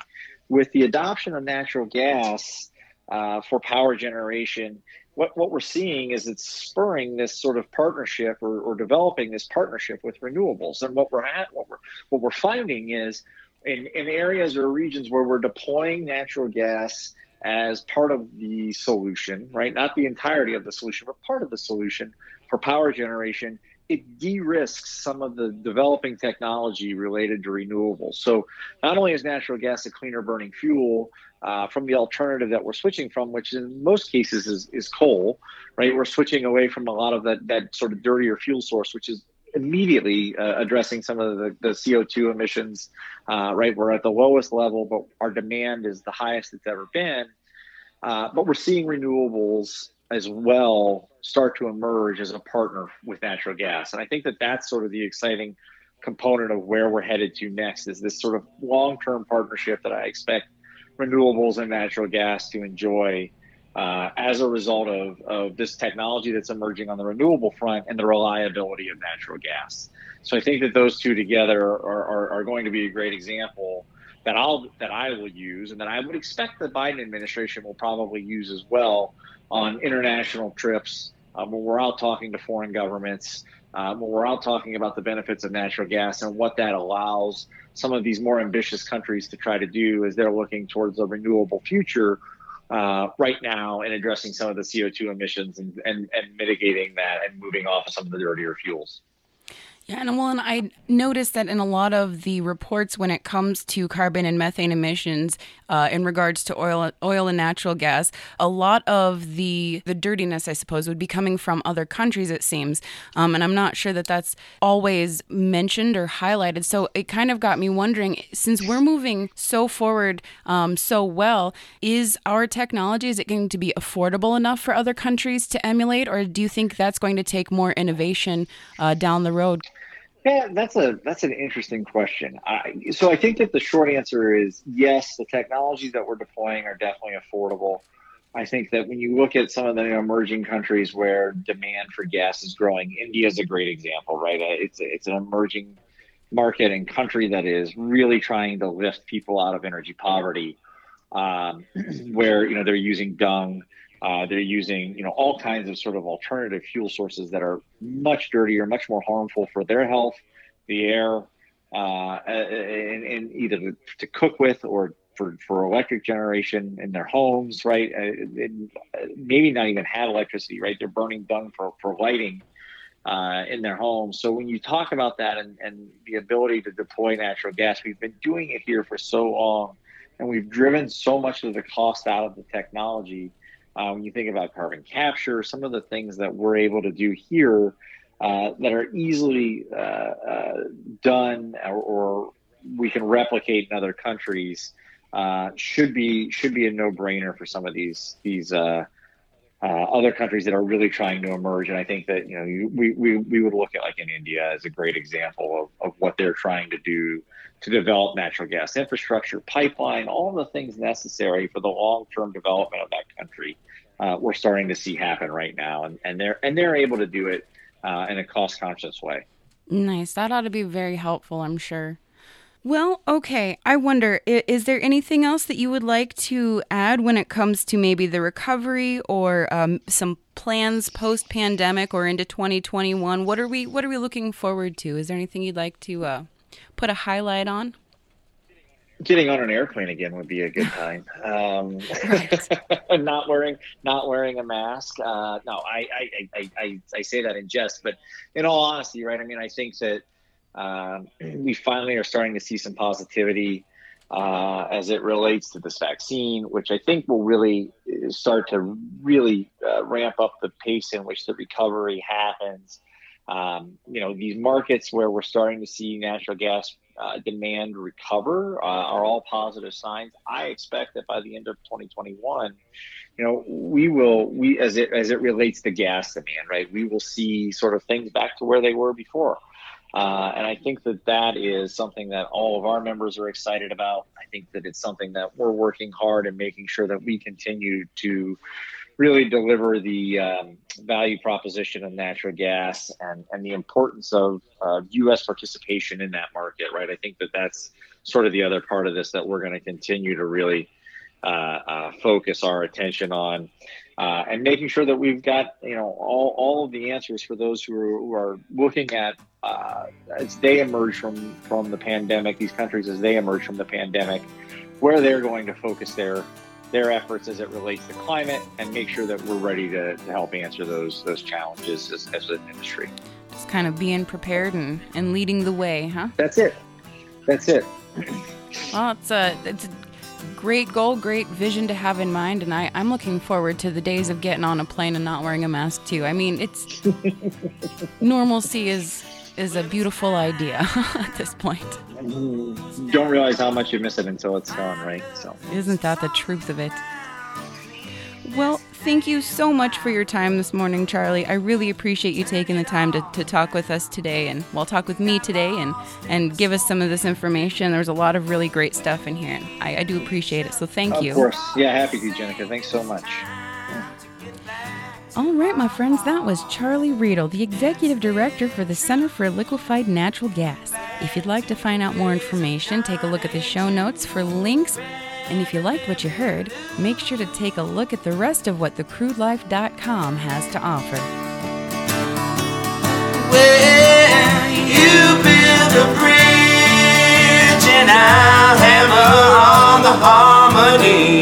S13: with the adoption of natural gas uh, for power generation, what, what we're seeing is it's spurring this sort of partnership or, or developing this partnership with renewables. And what we're at, what we're what we're finding is in, in areas or regions where we're deploying natural gas as part of the solution, right? Not the entirety of the solution, but part of the solution for power generation it de-risks some of the developing technology related to renewables. So not only is natural gas a cleaner burning fuel uh, from the alternative that we're switching from, which in most cases is, is coal, right? We're switching away from a lot of that, that sort of dirtier fuel source, which is immediately uh, addressing some of the, the CO2 emissions, uh, right? We're at the lowest level, but our demand is the highest it's ever been. Uh, but we're seeing renewables as well start to emerge as a partner with natural gas. And I think that that's sort of the exciting component of where we're headed to next is this sort of long-term partnership that I expect renewables and natural gas to enjoy uh, as a result of, of this technology that's emerging on the renewable front and the reliability of natural gas. So I think that those two together are, are, are going to be a great example that I'll that I will use and that I would expect the Biden administration will probably use as well on international trips um, when we're out talking to foreign governments, um, when we're out talking about the benefits of natural gas and what that allows some of these more ambitious countries to try to do as they're looking towards a renewable future uh, right now and addressing some of the CO2 emissions and, and, and mitigating that and moving off of some of the dirtier fuels.
S12: And well, and I noticed that in a lot of the reports when it comes to carbon and methane emissions, uh, in regards to oil, oil and natural gas, a lot of the the dirtiness, I suppose, would be coming from other countries. It seems, um, and I'm not sure that that's always mentioned or highlighted. So it kind of got me wondering, since we're moving so forward um, so well, is our technology is it going to be affordable enough for other countries to emulate, or do you think that's going to take more innovation uh, down the road?
S13: Yeah, that's a that's an interesting question. I, so I think that the short answer is yes. The technologies that we're deploying are definitely affordable. I think that when you look at some of the emerging countries where demand for gas is growing, India is a great example, right? Uh, it's it's an emerging market and country that is really trying to lift people out of energy poverty, um, where you know they're using dung uh, they're using, you know, all kinds of sort of alternative fuel sources that are much dirtier, much more harmful for their health, the air, uh, and, and, either to, cook with or for, for electric generation in their homes, right? And maybe not even have electricity, right? They're burning dung for, for lighting uh, in their homes. So when you talk about that and, and the ability to deploy natural gas, we've been doing it here for so long, and we've driven so much of the cost out of the technology uh, when you think about carbon capture, some of the things that we're able to do here uh, that are easily uh, uh done or, or, we can replicate in other countries uh, should be should be a no brainer for some of these these uh, other countries that are really trying to emerge. And I think that you know you, we, we we would look at like in India as a great example of, of what they're trying to do to develop natural gas infrastructure, pipeline, all the things necessary for the long-term development of that country. Uh, we're starting to see happen right now, and, and they're and they're able to do it uh, in a cost-conscious way.
S12: Nice. That ought to be very helpful, I'm sure. Well, okay. I wonder, is there anything else that you would like to add when it comes to maybe the recovery or um, some plans post pandemic or into 2021? What are we What are we looking forward to? Is there anything you'd like to uh, put a highlight on?
S13: Getting on an airplane again would be a good time. Um, not wearing not wearing a mask. Uh, no, I, I, I, I, I say that in jest, but in all honesty, right? I mean, I think that um, we finally are starting to see some positivity uh, as it relates to this vaccine, which I think will really uh, start to really uh, ramp up the pace in which the recovery happens. Um, you know, these markets where we're starting to see natural gas uh, demand recover uh, are all positive signs. I expect that by the end of 2021, you know, we will we as it as it relates to gas demand, right? We will see sort of things back to where they were before. Uh, and I think that that is something that all of our members are excited about. I think that it's something that we're working hard and making sure that we continue to really deliver the um, value proposition of natural gas and, and the importance of uh, U.S. participation in that market, right? I think that that's sort of the other part of this that we're going to continue to really uh, uh, focus our attention on. Uh, and making sure that we've got you know all, all of the answers for those who are, who are looking at uh, as they emerge from from the pandemic these countries as they emerge from the pandemic where they're going to focus their their efforts as it relates to climate and make sure that we're ready to, to help answer those those challenges as, as an industry.
S12: Just kind of being prepared and, and leading the way, huh?
S13: That's it. That's it.
S12: well, it's a it's a great goal, great vision to have in mind, and I, I'm looking forward to the days of getting on a plane and not wearing a mask too. I mean, it's normalcy is is a beautiful idea at this point.
S13: Mm, don't realize how much you miss it until it's gone, right? So
S12: isn't that the truth of it? Well, thank you so much for your time this morning, Charlie. I really appreciate you taking the time to, to talk with us today and well talk with me today and, and give us some of this information. There's a lot of really great stuff in here and I, I do appreciate it. So thank
S13: of
S12: you.
S13: Of course. Yeah, happy to, Jenica. Thanks so much.
S12: All right, my friends, that was Charlie Riedl, the Executive Director for the Center for Liquefied Natural Gas. If you'd like to find out more information, take a look at the show notes for links. And if you liked what you heard, make sure to take a look at the rest of what thecrudelife.com has to offer.
S4: Well, you build a bridge and I'll hammer on the harmony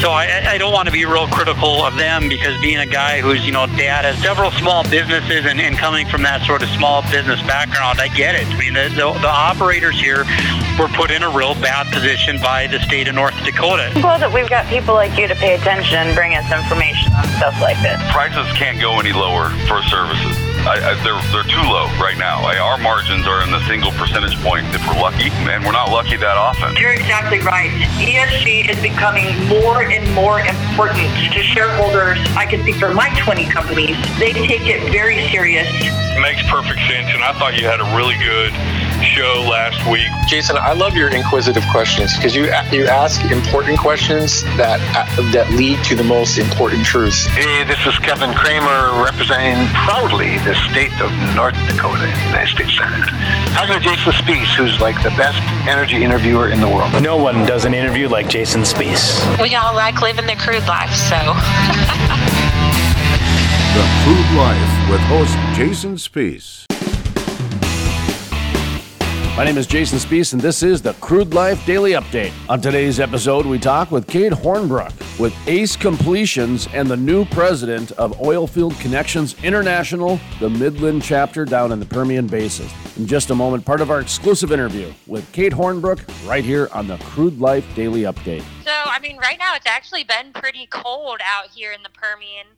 S14: So I, I don't want to be real critical of them because being a guy who's you know dad has several small businesses and, and coming from that sort of small business background, I get it. I mean the, the, the operators here were put in a real bad position by the state of North Dakota.
S15: I'm glad that we've got people like you to pay attention and bring us information on stuff like this.
S11: Prices can't go any lower for services. I, I, they're they're too low right now. I, our margins are in the single percentage point if we're lucky, and we're not lucky that often.
S16: You're exactly right. ESG is becoming more and more important to shareholders. I can speak for my 20 companies. They take it very serious.
S11: makes perfect sense, and I thought you had a really good show last week.
S17: Jason, I love your inquisitive questions because you you ask important questions that that lead to the most important truths.
S18: Hey, this is Kevin Cramer representing proudly the state of North Dakota in the United States Senate. Talking to Jason Spiess, who's like the best energy interviewer in the world.
S19: No one does an interview like Jason Spiess.
S20: We all like living the crude life, so.
S2: The Crude Life with host Jason Spiess.
S1: My name is Jason Spiess, and this is the Crude Life Daily Update. On today's episode, we talk with Kate Hornbrook with Ace Completions and the new president of Oilfield Connections International, the Midland chapter down in the Permian Basin. In just a moment, part of our exclusive interview with Kate Hornbrook right here on the Crude Life Daily Update.
S7: So, I mean, right now it's actually been pretty cold out here in the Permian.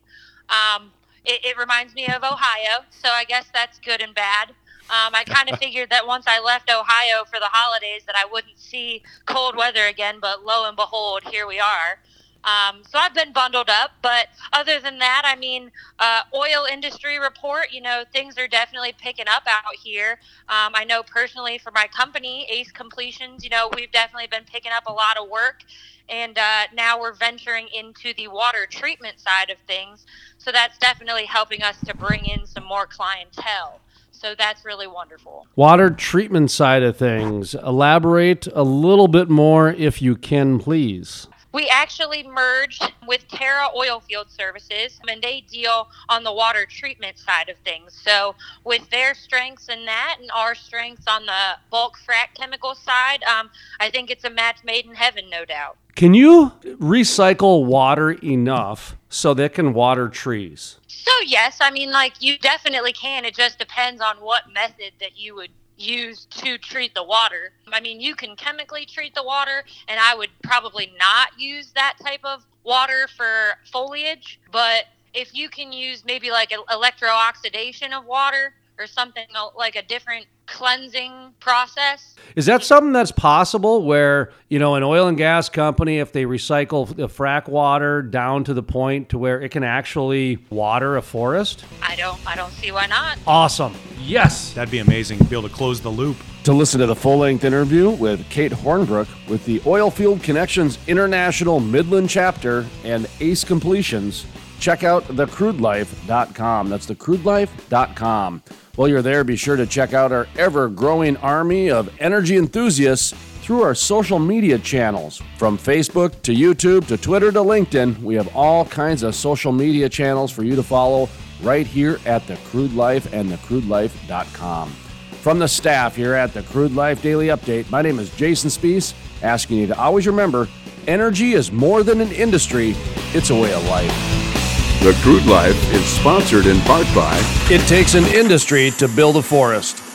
S7: Um, it, it reminds me of Ohio, so I guess that's good and bad. Um, I kind of figured that once I left Ohio for the holidays that I wouldn't see cold weather again, but lo and behold, here we are. Um, so I've been bundled up, but other than that, I mean, uh, oil industry report, you know, things are definitely picking up out here. Um, I know personally for my company, Ace Completions, you know, we've definitely been picking up a lot of work. And uh, now we're venturing into the water treatment side of things. So that's definitely helping us to bring in some more clientele. So that's really wonderful.
S1: Water treatment side of things. Elaborate a little bit more if you can, please.
S7: We actually merged with Terra Oilfield Services, and they deal on the water treatment side of things. So, with their strengths in that and our strengths on the bulk frac chemical side, um, I think it's a match made in heaven, no doubt.
S1: Can you recycle water enough so they can water trees?
S7: So, yes, I mean, like you definitely can. It just depends on what method that you would use to treat the water. I mean, you can chemically treat the water, and I would probably not use that type of water for foliage. But if you can use maybe like electrooxidation of water or something like a different cleansing process.
S1: Is that something that's possible where, you know, an oil and gas company, if they recycle the frack water down to the point to where it can actually water a forest?
S7: I don't I don't see why not.
S1: Awesome. Yes.
S3: That'd be amazing to be able to close the loop.
S1: To listen to the full length interview with Kate Hornbrook with the Oilfield Connections International Midland Chapter and Ace Completions, check out thecrudelife.com. That's thecrudelife.com. While you're there, be sure to check out our ever growing army of energy enthusiasts through our social media channels. From Facebook to YouTube to Twitter to LinkedIn, we have all kinds of social media channels for you to follow right here at The Crude Life and thecrudelife.com. From the staff here at The Crude Life Daily Update, my name is Jason Spiess, asking you to always remember energy is more than an industry, it's a way of life.
S2: The Crude Life is sponsored in part by
S1: It takes an industry to build a forest.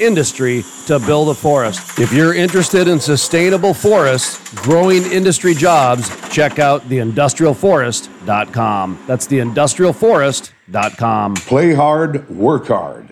S1: industry to build a forest. If you're interested in sustainable forests, growing industry jobs, check out theindustrialforest.com. That's theindustrialforest.com.
S2: Play hard, work hard.